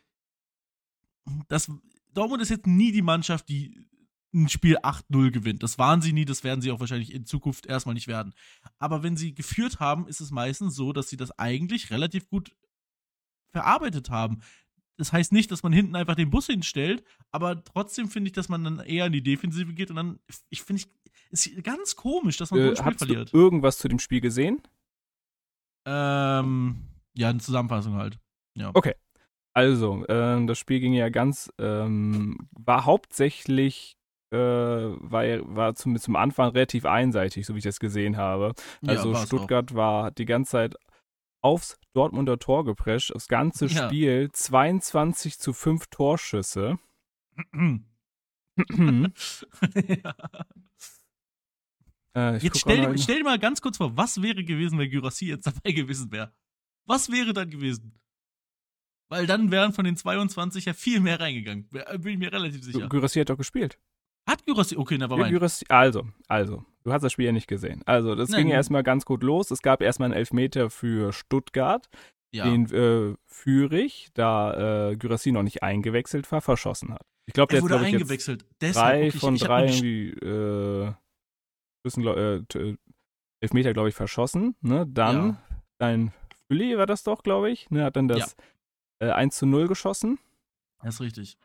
B: das, Dortmund ist jetzt nie die Mannschaft, die ein Spiel 8-0 gewinnt. Das waren sie nie, das werden sie auch wahrscheinlich in Zukunft erstmal nicht werden. Aber wenn sie geführt haben, ist es meistens so, dass sie das eigentlich relativ gut verarbeitet haben. Das heißt nicht, dass man hinten einfach den Bus hinstellt, aber trotzdem finde ich, dass man dann eher in die Defensive geht und dann, ich finde ich, ist ganz komisch, dass man
A: äh, so ein Spiel verliert. Du irgendwas zu dem Spiel gesehen?
B: Ähm, ja, eine Zusammenfassung halt. Ja.
A: Okay. Also, ähm, das Spiel ging ja ganz, ähm, war hauptsächlich, äh, war, war zum, zum Anfang relativ einseitig, so wie ich das gesehen habe. Also
B: Ja,
A: Stuttgart war die ganze Zeit aufs Dortmunder Tor geprescht. Das ganze
B: Ja.
A: Spiel 22 zu 5 Torschüsse.
B: ja.
A: äh,
B: Jetzt stell stell dir mal ganz kurz vor, was wäre gewesen, wenn Gyrassi jetzt dabei gewesen wäre? Was wäre dann gewesen? Weil dann wären von den 22 ja viel mehr reingegangen. Bin ich mir relativ sicher.
A: Gyrassi hat doch gespielt.
B: Hat Gyrassi, okay, never mind.
A: Gyrassi, also, also, du hast das Spiel ja nicht gesehen. Also, das
B: Nein,
A: ging erstmal ganz gut los. Es gab erstmal einen Elfmeter für Stuttgart,
B: Ja.
A: den äh, Fürich, da äh, Gyrassi noch nicht eingewechselt war, verschossen hat. Ich glaube, der
B: er
A: hat,
B: wurde
A: ich, jetzt
B: eingewechselt. Deshalb,
A: drei
B: okay, ich-
A: von
B: ich hab
A: drei irgendwie äh, glaub- äh, t- Elfmeter, glaube ich, verschossen. Ne? Dann
B: Ja.
A: dein Fülli war das doch, glaube ich, ne? hat dann das äh, 1 zu 0 geschossen.
B: Das ist richtig.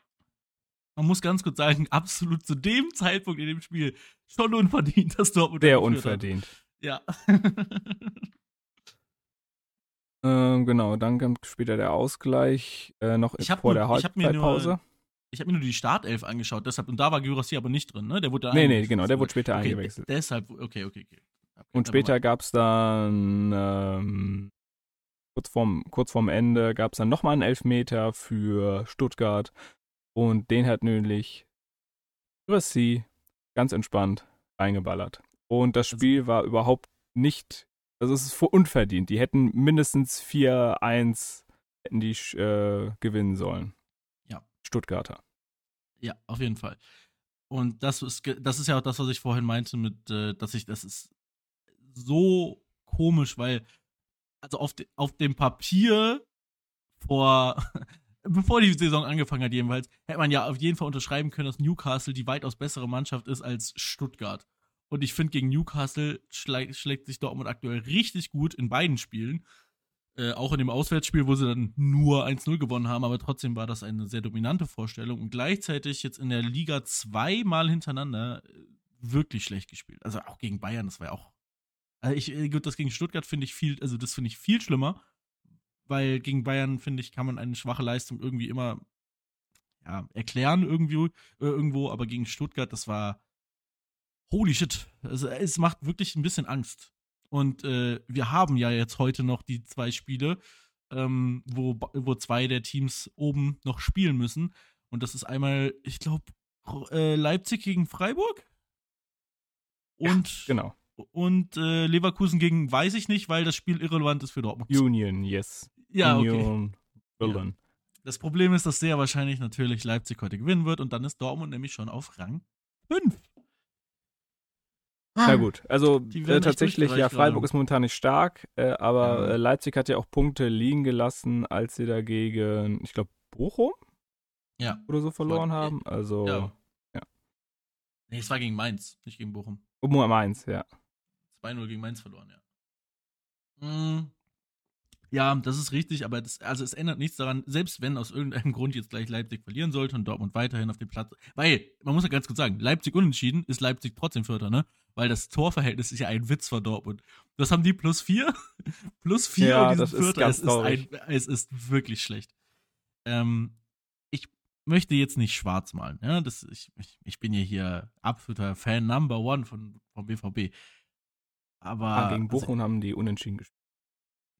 B: Man muss ganz kurz sagen, absolut zu dem Zeitpunkt in dem Spiel schon unverdient, dass Dortmund
A: Der
B: geführt hat.
A: unverdient.
B: Ja.
A: Ähm, genau, dann kam später der Ausgleich, äh, noch vor
B: nur-
A: der Halbzeitpause.
B: ich habe mir nur die Startelf angeschaut, deshalb, und da war Gyrassi aber nicht drin, ne? Der wurde da
A: Nee, nee, genau, der wurde später
B: okay,
A: eingewechselt.
B: Deshalb, okay, okay, okay.
A: Und später gab es dann, ähm, kurz, vorm, kurz vorm Ende, gab es dann nochmal einen Elfmeter für Stuttgart. Und den hat nämlich Rossi ganz entspannt reingeballert. Und das Spiel war überhaupt nicht, also es ist unverdient. Die hätten mindestens 4-1 hätten die äh, gewinnen sollen.
B: Ja.
A: Stuttgarter.
B: Ja, auf jeden Fall. Und das ist, das ist ja auch das, was ich vorhin meinte, mit, äh, dass ich, das ist so komisch, weil, also auf, de, auf dem Papier vor, bevor die Saison angefangen hat, jedenfalls, hätte man ja auf jeden Fall unterschreiben können, dass Newcastle die weitaus bessere Mannschaft ist als Stuttgart. Und ich finde, gegen Newcastle schlägt, schlägt sich Dortmund aktuell richtig gut in beiden Spielen. Äh, auch in dem Auswärtsspiel, wo sie dann nur 1-0 gewonnen haben, aber trotzdem war das eine sehr dominante Vorstellung und gleichzeitig jetzt in der Liga zweimal hintereinander äh, wirklich schlecht gespielt. Also auch gegen Bayern, das war ja auch. Also ich, äh, gut, das gegen Stuttgart finde ich viel, also das finde ich viel schlimmer, weil gegen Bayern, finde ich, kann man eine schwache Leistung irgendwie immer ja, erklären irgendwie, äh, irgendwo, aber gegen Stuttgart, das war holy shit. Also es macht wirklich ein bisschen Angst. Und äh, wir haben ja jetzt heute noch die zwei Spiele, ähm, wo, wo zwei der Teams oben noch spielen müssen. Und das ist einmal, ich glaube, äh, Leipzig gegen Freiburg. Und,
A: Genau.
B: und äh, Leverkusen gegen weiß ich nicht, weil das Spiel irrelevant ist für Dortmund.
A: Union, yes.
B: Ja, okay.
A: Union Berlin.
B: Das Problem ist, dass sehr wahrscheinlich natürlich Leipzig heute gewinnen wird und dann ist Dortmund nämlich schon auf Rang 5.
A: Na gut, also äh, tatsächlich, ja, Freiburg ist momentan nicht stark, äh, aber
B: Ja.
A: äh, Leipzig hat ja auch Punkte liegen gelassen, als sie dagegen, ich glaube, Bochum
B: Ja.
A: oder so verloren
B: War-
A: haben. Also,
B: Ja.
A: ja.
B: Nee, es war gegen Mainz, nicht gegen Bochum.
A: um Mainz, ja.
B: 2-0 gegen Mainz verloren, ja. Mm. Ja, das ist richtig, aber das, also es ändert nichts daran, selbst wenn aus irgendeinem Grund jetzt gleich Leipzig verlieren sollte und Dortmund weiterhin auf dem Platz. Weil, man muss ja ganz kurz sagen, Leipzig unentschieden ist Leipzig trotzdem Vierter, ne? Weil das Torverhältnis ist ja ein Witz von Dortmund. Das haben die plus vier. plus vier
A: Ja,
B: und die
A: das
B: sind
A: ist
B: Vierter.
A: ganz
B: es, ist ein, es ist wirklich schlecht. Ähm, ich möchte jetzt nicht schwarz malen, ja? Das, ich, ich, ich bin ja hier absoluter Fan Number One von, vom BVB. Aber
A: Ah, gegen
B: also,
A: Bochum haben die unentschieden gespielt.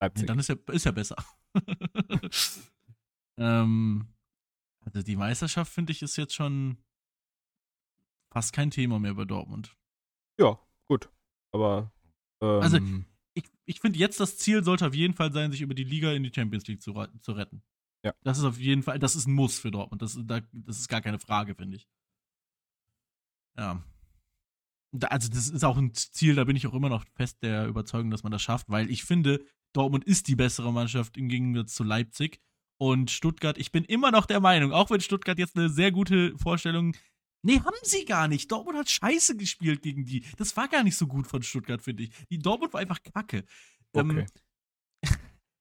A: Leipzig.
B: dann ist ja, ist ja besser. ähm, also die Meisterschaft, finde ich, ist jetzt schon fast kein Thema mehr bei Dortmund.
A: ja, gut. Aber, ähm,
B: Also, Ich, ich finde jetzt das Ziel sollte auf jeden Fall sein, sich über die Liga in die Champions League zu, zu retten.
A: Ja.
B: Das ist auf jeden Fall, das ist ein Muss für Dortmund. Das, da, das ist gar keine Frage, finde ich. Ja. Da, also das ist auch ein Ziel, da bin ich auch immer noch fest der Überzeugung, dass man das schafft, weil ich finde, Dortmund ist die bessere Mannschaft im Gegensatz zu Leipzig. Und Stuttgart, ich bin immer noch der Meinung, auch wenn Stuttgart jetzt eine sehr gute Vorstellung. Nee, haben sie gar nicht. Dortmund hat scheiße gespielt gegen die. Das war gar nicht so gut von Stuttgart, finde ich. Die Dortmund war einfach kacke. Ähm,
A: okay.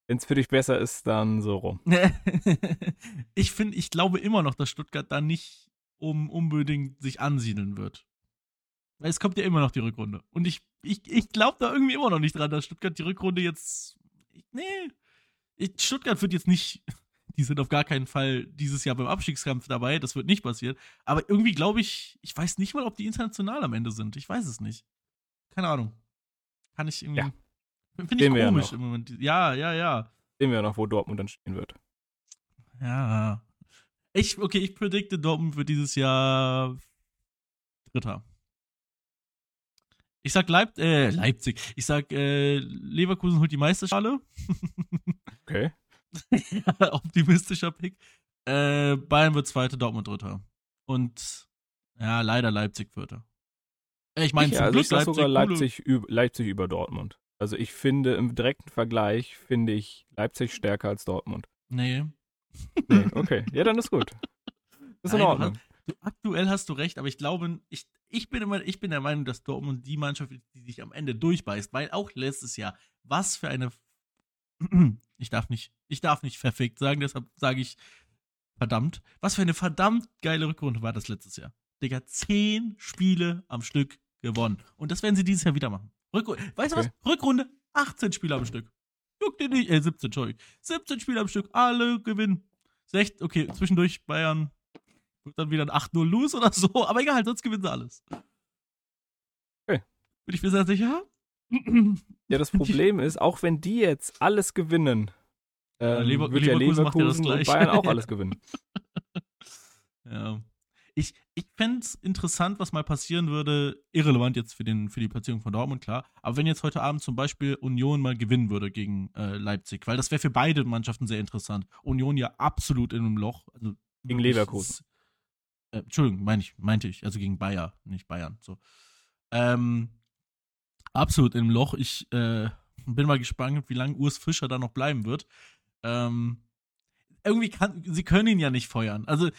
A: Wenn es für dich besser ist, dann so rum.
B: ich finde, ich glaube immer noch, dass Stuttgart da nicht um unbedingt sich ansiedeln wird. Weil es kommt ja immer noch die Rückrunde. Und ich, ich, ich glaube da irgendwie immer noch nicht dran, dass Stuttgart die Rückrunde jetzt. Nee. Stuttgart wird jetzt nicht. die sind auf gar keinen Fall dieses Jahr beim Abstiegskampf dabei. Das wird nicht passieren. Aber irgendwie glaube ich, ich weiß nicht mal, ob die international am Ende sind. Ich weiß es nicht. Keine Ahnung. Kann ich irgendwie.
A: Ja.
B: Finde ich
A: ja
B: komisch
A: noch.
B: im Moment. Ja, ja, ja.
A: Sehen wir ja noch, wo Dortmund dann stehen wird.
B: Ja. Ich, okay, ich predikte, Dortmund wird dieses Jahr Dritter. Ich sag Leip äh, Leipzig. Ich sag, äh, Leverkusen holt die Meisterschale.
A: Okay.
B: Optimistischer Pick. Äh, Bayern wird Zweiter, Dortmund Dritter. Und ja, leider Leipzig Vierter. Äh, Ich meine,
A: Ich,
B: zum
A: also
B: Glück
A: ich sag sogar Leipzig, Leipzig über Dortmund. Also ich finde im direkten Vergleich finde ich Leipzig stärker als Dortmund.
B: Nee.
A: Nee, okay. Ja, dann ist gut. Ist in
B: Nein, du
A: Ordnung.
B: Aktuell hast du recht, aber ich glaube, ich, ich, bin immer, ich bin der Meinung, dass Dortmund die Mannschaft ist, die sich am Ende durchbeißt, weil auch letztes Jahr, was für eine. Ich darf nicht, ich darf nicht verfickt sagen, deshalb sage ich verdammt. Was für eine verdammt geile Rückrunde war das letztes Jahr. Digga, zehn Spiele am Stück gewonnen. Und das werden sie dieses Jahr wieder machen. Rückru weißt du
A: Okay.
B: was? Rückrunde, 18 Spiele am Stück. Juckt dir nicht, äh, 17, Entschuldigung. 17 Spiele am Stück, alle gewinnen. 16, okay, zwischendurch Bayern wird dann wieder ein 8-0 los oder so, aber egal, sonst gewinnen sie alles.
A: Okay.
B: Bin ich mir sehr sicher?
A: Ja, das Problem ist, auch wenn die jetzt alles gewinnen, ähm,
B: Lever-
A: wird ja
B: Leverkusen macht ja das
A: und. Bayern auch alles gewinnen.
B: Ja. Ich, ich fände es interessant, was mal passieren würde, irrelevant jetzt für, den, für die Platzierung von Dortmund, klar, aber wenn jetzt heute Abend zum Beispiel Union mal gewinnen würde gegen äh, Leipzig, weil das wäre für beide Mannschaften sehr interessant. Union ja absolut in einem Loch. Also
A: Gegen Leverkusen.
B: Äh, Entschuldigung, meine ich, meinte ich, also gegen Bayer, nicht Bayern. So. Ähm, absolut im Loch. Ich äh, bin mal gespannt, wie lange Urs Fischer da noch bleiben wird. Ähm, irgendwie kann, sie können ihn ja nicht feuern. Also,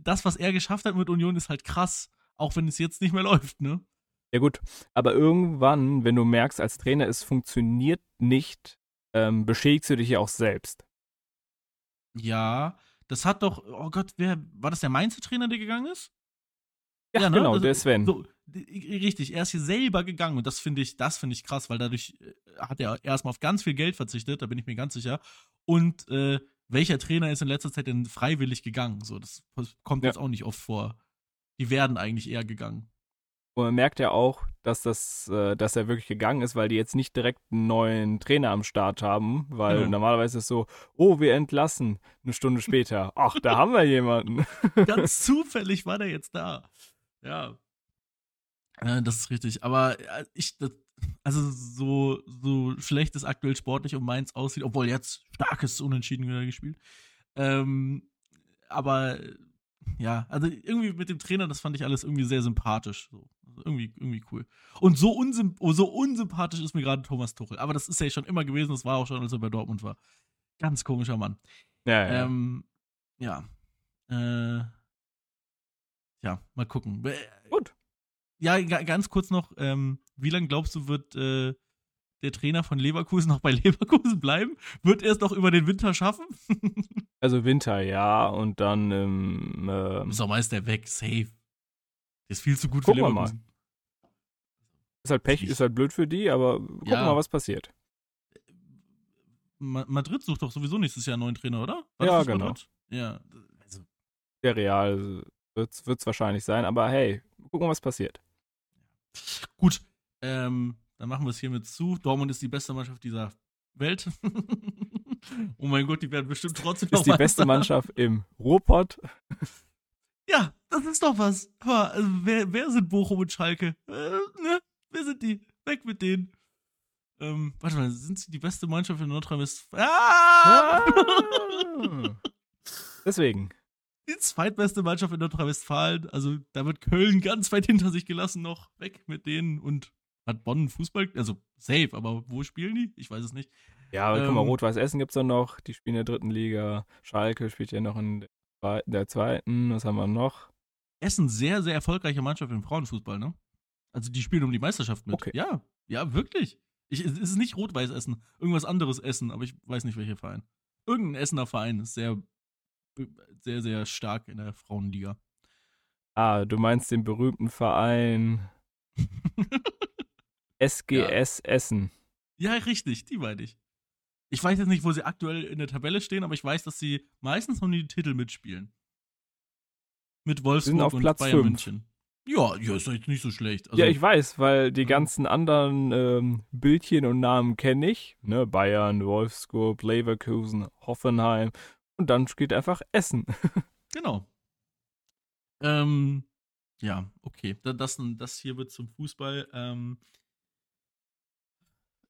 B: das, was er geschafft hat mit Union, ist halt krass, auch wenn es jetzt nicht mehr läuft, ne?
A: Ja gut, aber irgendwann, wenn du merkst als Trainer, es funktioniert nicht, ähm, beschädigst du dich ja auch selbst.
B: Ja, das hat doch, oh Gott, wer, war das der Mainzer Trainer, der gegangen ist?
A: Ja,
B: Ja, ne?
A: genau,
B: Also,
A: der Sven.
B: So, richtig, er ist hier selber gegangen und das finde ich, das finde ich krass, weil dadurch äh, hat er erstmal auf ganz viel Geld verzichtet, da bin ich mir ganz sicher. Und äh, welcher Trainer ist in letzter Zeit denn freiwillig gegangen? So, das kommt
A: Ja.
B: jetzt auch nicht oft vor. Die werden eigentlich eher gegangen.
A: Und man merkt ja auch, dass das, äh, dass er wirklich gegangen ist, weil die jetzt nicht direkt einen neuen Trainer am Start haben, weil
B: Genau.
A: normalerweise ist es so, oh, wir entlassen. Eine Stunde später, ach, da haben wir jemanden.
B: Ganz zufällig war der jetzt da. Ja. Äh, das ist richtig. Aber äh, ich, das, also so, so schlecht es aktuell sportlich um Mainz aussieht, obwohl jetzt starkes Unentschieden wieder gespielt. Ähm, aber ja, also irgendwie mit dem Trainer, das fand ich alles irgendwie sehr sympathisch. So. Also irgendwie, irgendwie cool. Und so, unsymp oh, so unsympathisch ist mir gerade Thomas Tuchel. Aber das ist ja schon immer gewesen, das war auch schon, als er bei Dortmund war. Ganz komischer Mann.
A: Ja, ja.
B: Ähm, ja. Äh, ja, mal gucken. Äh,
A: Gut.
B: Ja, ga- ganz kurz noch, ähm, wie lange glaubst du, wird äh, der Trainer von Leverkusen noch bei Leverkusen bleiben? Wird er es noch über den Winter schaffen?
A: Also Winter, ja, und dann im, ähm,
B: Im Sommer ist der weg, safe. Der ist viel zu gut
A: Gucken
B: für
A: wir mal.
B: Leverkusen.
A: ist halt Pech, ist halt blöd für die, aber gucken
B: Ja.
A: wir mal, was passiert.
B: Ma Madrid sucht doch sowieso nächstes Jahr einen neuen Trainer, oder? War
A: Ja, genau.
B: Madrid? Ja, also,
A: Der Real wird es wahrscheinlich sein, aber hey, gucken wir, was passiert.
B: Gut, ähm, dann machen wir es hiermit zu. Dortmund ist die beste Mannschaft dieser Welt. oh mein Gott, die werden bestimmt trotzdem noch
A: Ist die beste. Mannschaft im Ruhrpott.
B: Ja, das ist doch was. Aber also, wer, wer sind Bochum und Schalke? Äh, ne? Wer sind die? Weg mit denen. Ähm, warte mal, sind sie die beste Mannschaft in Nordrhein-Westfalen? Ah!
A: Deswegen.
B: die zweitbeste Mannschaft in Nordrhein-Westfalen. Also da wird Köln ganz weit hinter sich gelassen noch. Weg mit denen. Und hat Bonn Fußball? Also safe, aber wo spielen die? Ich weiß es nicht.
A: Ja, aber guck mal,
B: Ähm,
A: Rot-Weiß Essen gibt es noch. Die spielen in der dritten Liga. Schalke spielt ja noch in der zweiten. Was haben wir noch?
B: Essen sehr, sehr erfolgreiche Mannschaft im Frauenfußball, ne? Also die spielen um die Meisterschaft mit.
A: Okay.
B: Ja, ja, wirklich. Ich, es ist nicht Rot-Weiß Essen. Irgendwas anderes Essen, aber ich weiß nicht, welcher Verein. Irgendein Essener Verein ist sehr, sehr, sehr stark in der Frauenliga.
A: Ah, du meinst den berühmten Verein SGS Essen.
B: Ja, richtig, die meine ich. Ich weiß jetzt nicht, wo sie aktuell in der Tabelle stehen, aber ich weiß, dass sie meistens um die Titel mitspielen. Mit Wolfsburg und
A: Platz
B: Bayern
A: fünf.
B: München. Ja, ja, ist jetzt nicht so schlecht. Also,
A: ja, ich weiß, weil die ganzen anderen ähm, Bildchen und Namen kenne ich. Ne? Bayern, Wolfsburg, Leverkusen, Hoffenheim. Und dann steht einfach Essen.
B: Genau. Ähm, ja, okay. Da- Das, das hier wird zum Fußball. Ähm,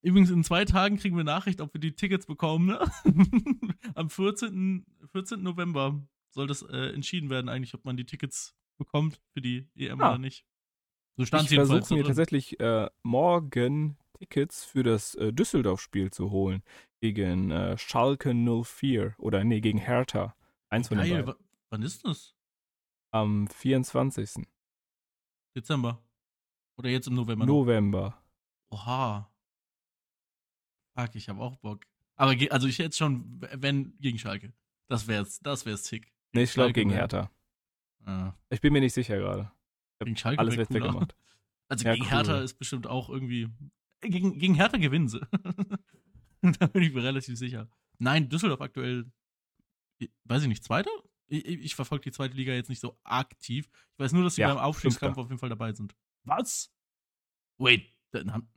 B: übrigens, in zwei Tagen kriegen wir Nachricht, ob wir die Tickets bekommen. Ne? Am 14. 14. November soll das äh, entschieden werden, eigentlich, ob man die Tickets bekommt für die EM
A: Ja.
B: oder nicht. So stand
A: ich versuche mir tatsächlich äh, morgen Tickets für das äh, Düsseldorf-Spiel zu holen. Gegen äh, Schalke 04. Oder nee, gegen Hertha. Eins von den
B: Geil,
A: beiden.
B: wa- wann ist das?
A: Am 24.
B: Dezember. Oder jetzt im November? noch?
A: November.
B: Oha. Fuck, ich hab auch Bock. Aber also ich jetzt schon, wenn gegen Schalke. Das wär's, das wär's sick.
A: Nee, ich glaube gegen Hertha.
B: Ah,
A: Ich bin mir nicht sicher gerade.
B: gegen Schalke
A: Alles wird weggemacht.
B: Also
A: Ja,
B: gegen
A: cool.
B: Hertha ist bestimmt auch irgendwie. Gegen, gegen Hertha gewinnen sie. da bin ich mir relativ sicher. Nein, Düsseldorf aktuell, weiß ich nicht, Zweiter? Ich, ich verfolge die zweite Liga jetzt nicht so aktiv. Ich weiß nur, dass sie
A: Ja,
B: beim Aufstiegskampf auf jeden Fall dabei sind. Was? Wait, dann haben.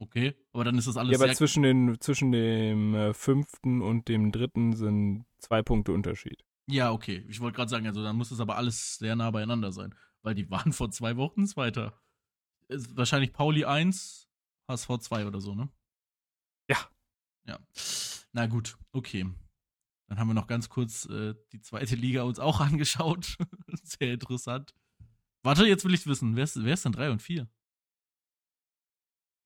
B: Okay, aber dann ist das alles
A: Ja, aber zwischen, den, zwischen dem äh, fünften und dem dritten sind zwei Punkte Unterschied.
B: Ja, okay. Ich wollte gerade sagen, also dann muss es aber alles sehr nah beieinander sein. Weil die waren vor zwei Wochen Zweiter. Ist wahrscheinlich Pauli 1, HSV 2 oder so, ne?
A: Ja.
B: Ja. Na gut, okay. Dann haben wir noch ganz kurz äh, die zweite Liga uns auch angeschaut. sehr interessant. Warte, jetzt will ich wissen. Wer ist, wer ist denn 3 und 4?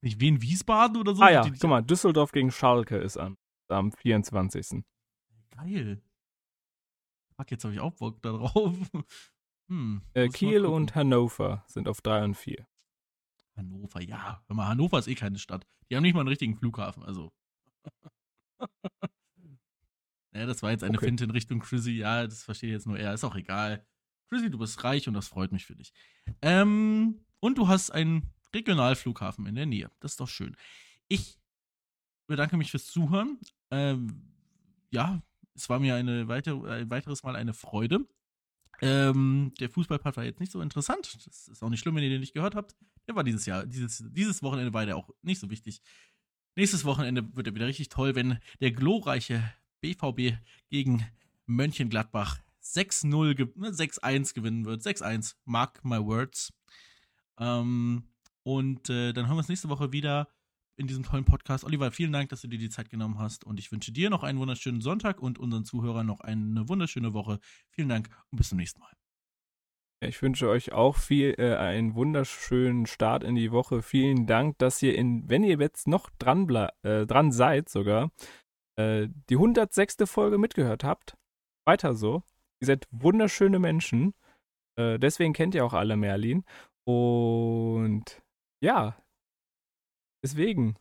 B: Nicht Wien Wiesbaden oder so?
A: ah ja,
B: Die- die-
A: guck mal, Düsseldorf gegen Schalke ist am, am 24.
B: Geil. Fuck, jetzt habe ich auch Bock da drauf. Hm,
A: Äh, Kiel und Hannover sind auf 3 und 4.
B: Hannover, ja. Hör mal, Hannover ist eh keine Stadt. Die haben nicht mal einen richtigen Flughafen, also. naja, das war jetzt eine
A: Okay.
B: Finte in Richtung Chrissy. Ja, das versteht jetzt nur er. Ist auch egal. Chrissy, du bist reich und das freut mich für dich. Ähm, und du hast einen Regionalflughafen in der Nähe. Das ist doch schön. Ich bedanke mich fürs Zuhören. Ähm, ja, es war mir eine weitere, ein weiteres Mal eine Freude. Ähm, der Fußballpart war jetzt nicht so interessant. Das ist auch nicht schlimm, wenn ihr den nicht gehört habt. Der war dieses Jahr, dieses, dieses Wochenende war der auch nicht so wichtig. Nächstes Wochenende wird er wieder richtig toll, wenn der glorreiche BVB gegen Mönchengladbach 6-0, ge- ne, 6-1 gewinnen wird. 6-1, mark my words. Ähm, und äh, dann hören wir uns nächste Woche wieder in diesem tollen Podcast. Oliver, vielen Dank, dass du dir die Zeit genommen hast. Und ich wünsche dir noch einen wunderschönen Sonntag und unseren Zuhörern noch eine wunderschöne Woche. Vielen Dank und bis zum nächsten Mal.
A: Ich wünsche euch auch viel, äh, einen wunderschönen Start in die Woche. Vielen Dank, dass ihr in, wenn ihr jetzt noch dran, äh, dran seid sogar, äh, die 106. Folge mitgehört habt. Weiter so. Ihr seid wunderschöne Menschen. Äh, deswegen kennt ihr auch alle Merlin. Und ja, deswegen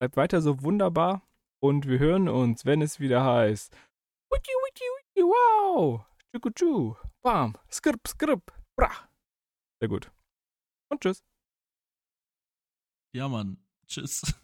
A: bleibt weiter so wunderbar. Und wir hören uns, wenn es wieder heißt. Wiki, wiki, wiki, wow! Tschukutschu, bam, skrip, skrip, bra. Sehr gut. Und tschüss.
B: Ja, Mann. Tschüss.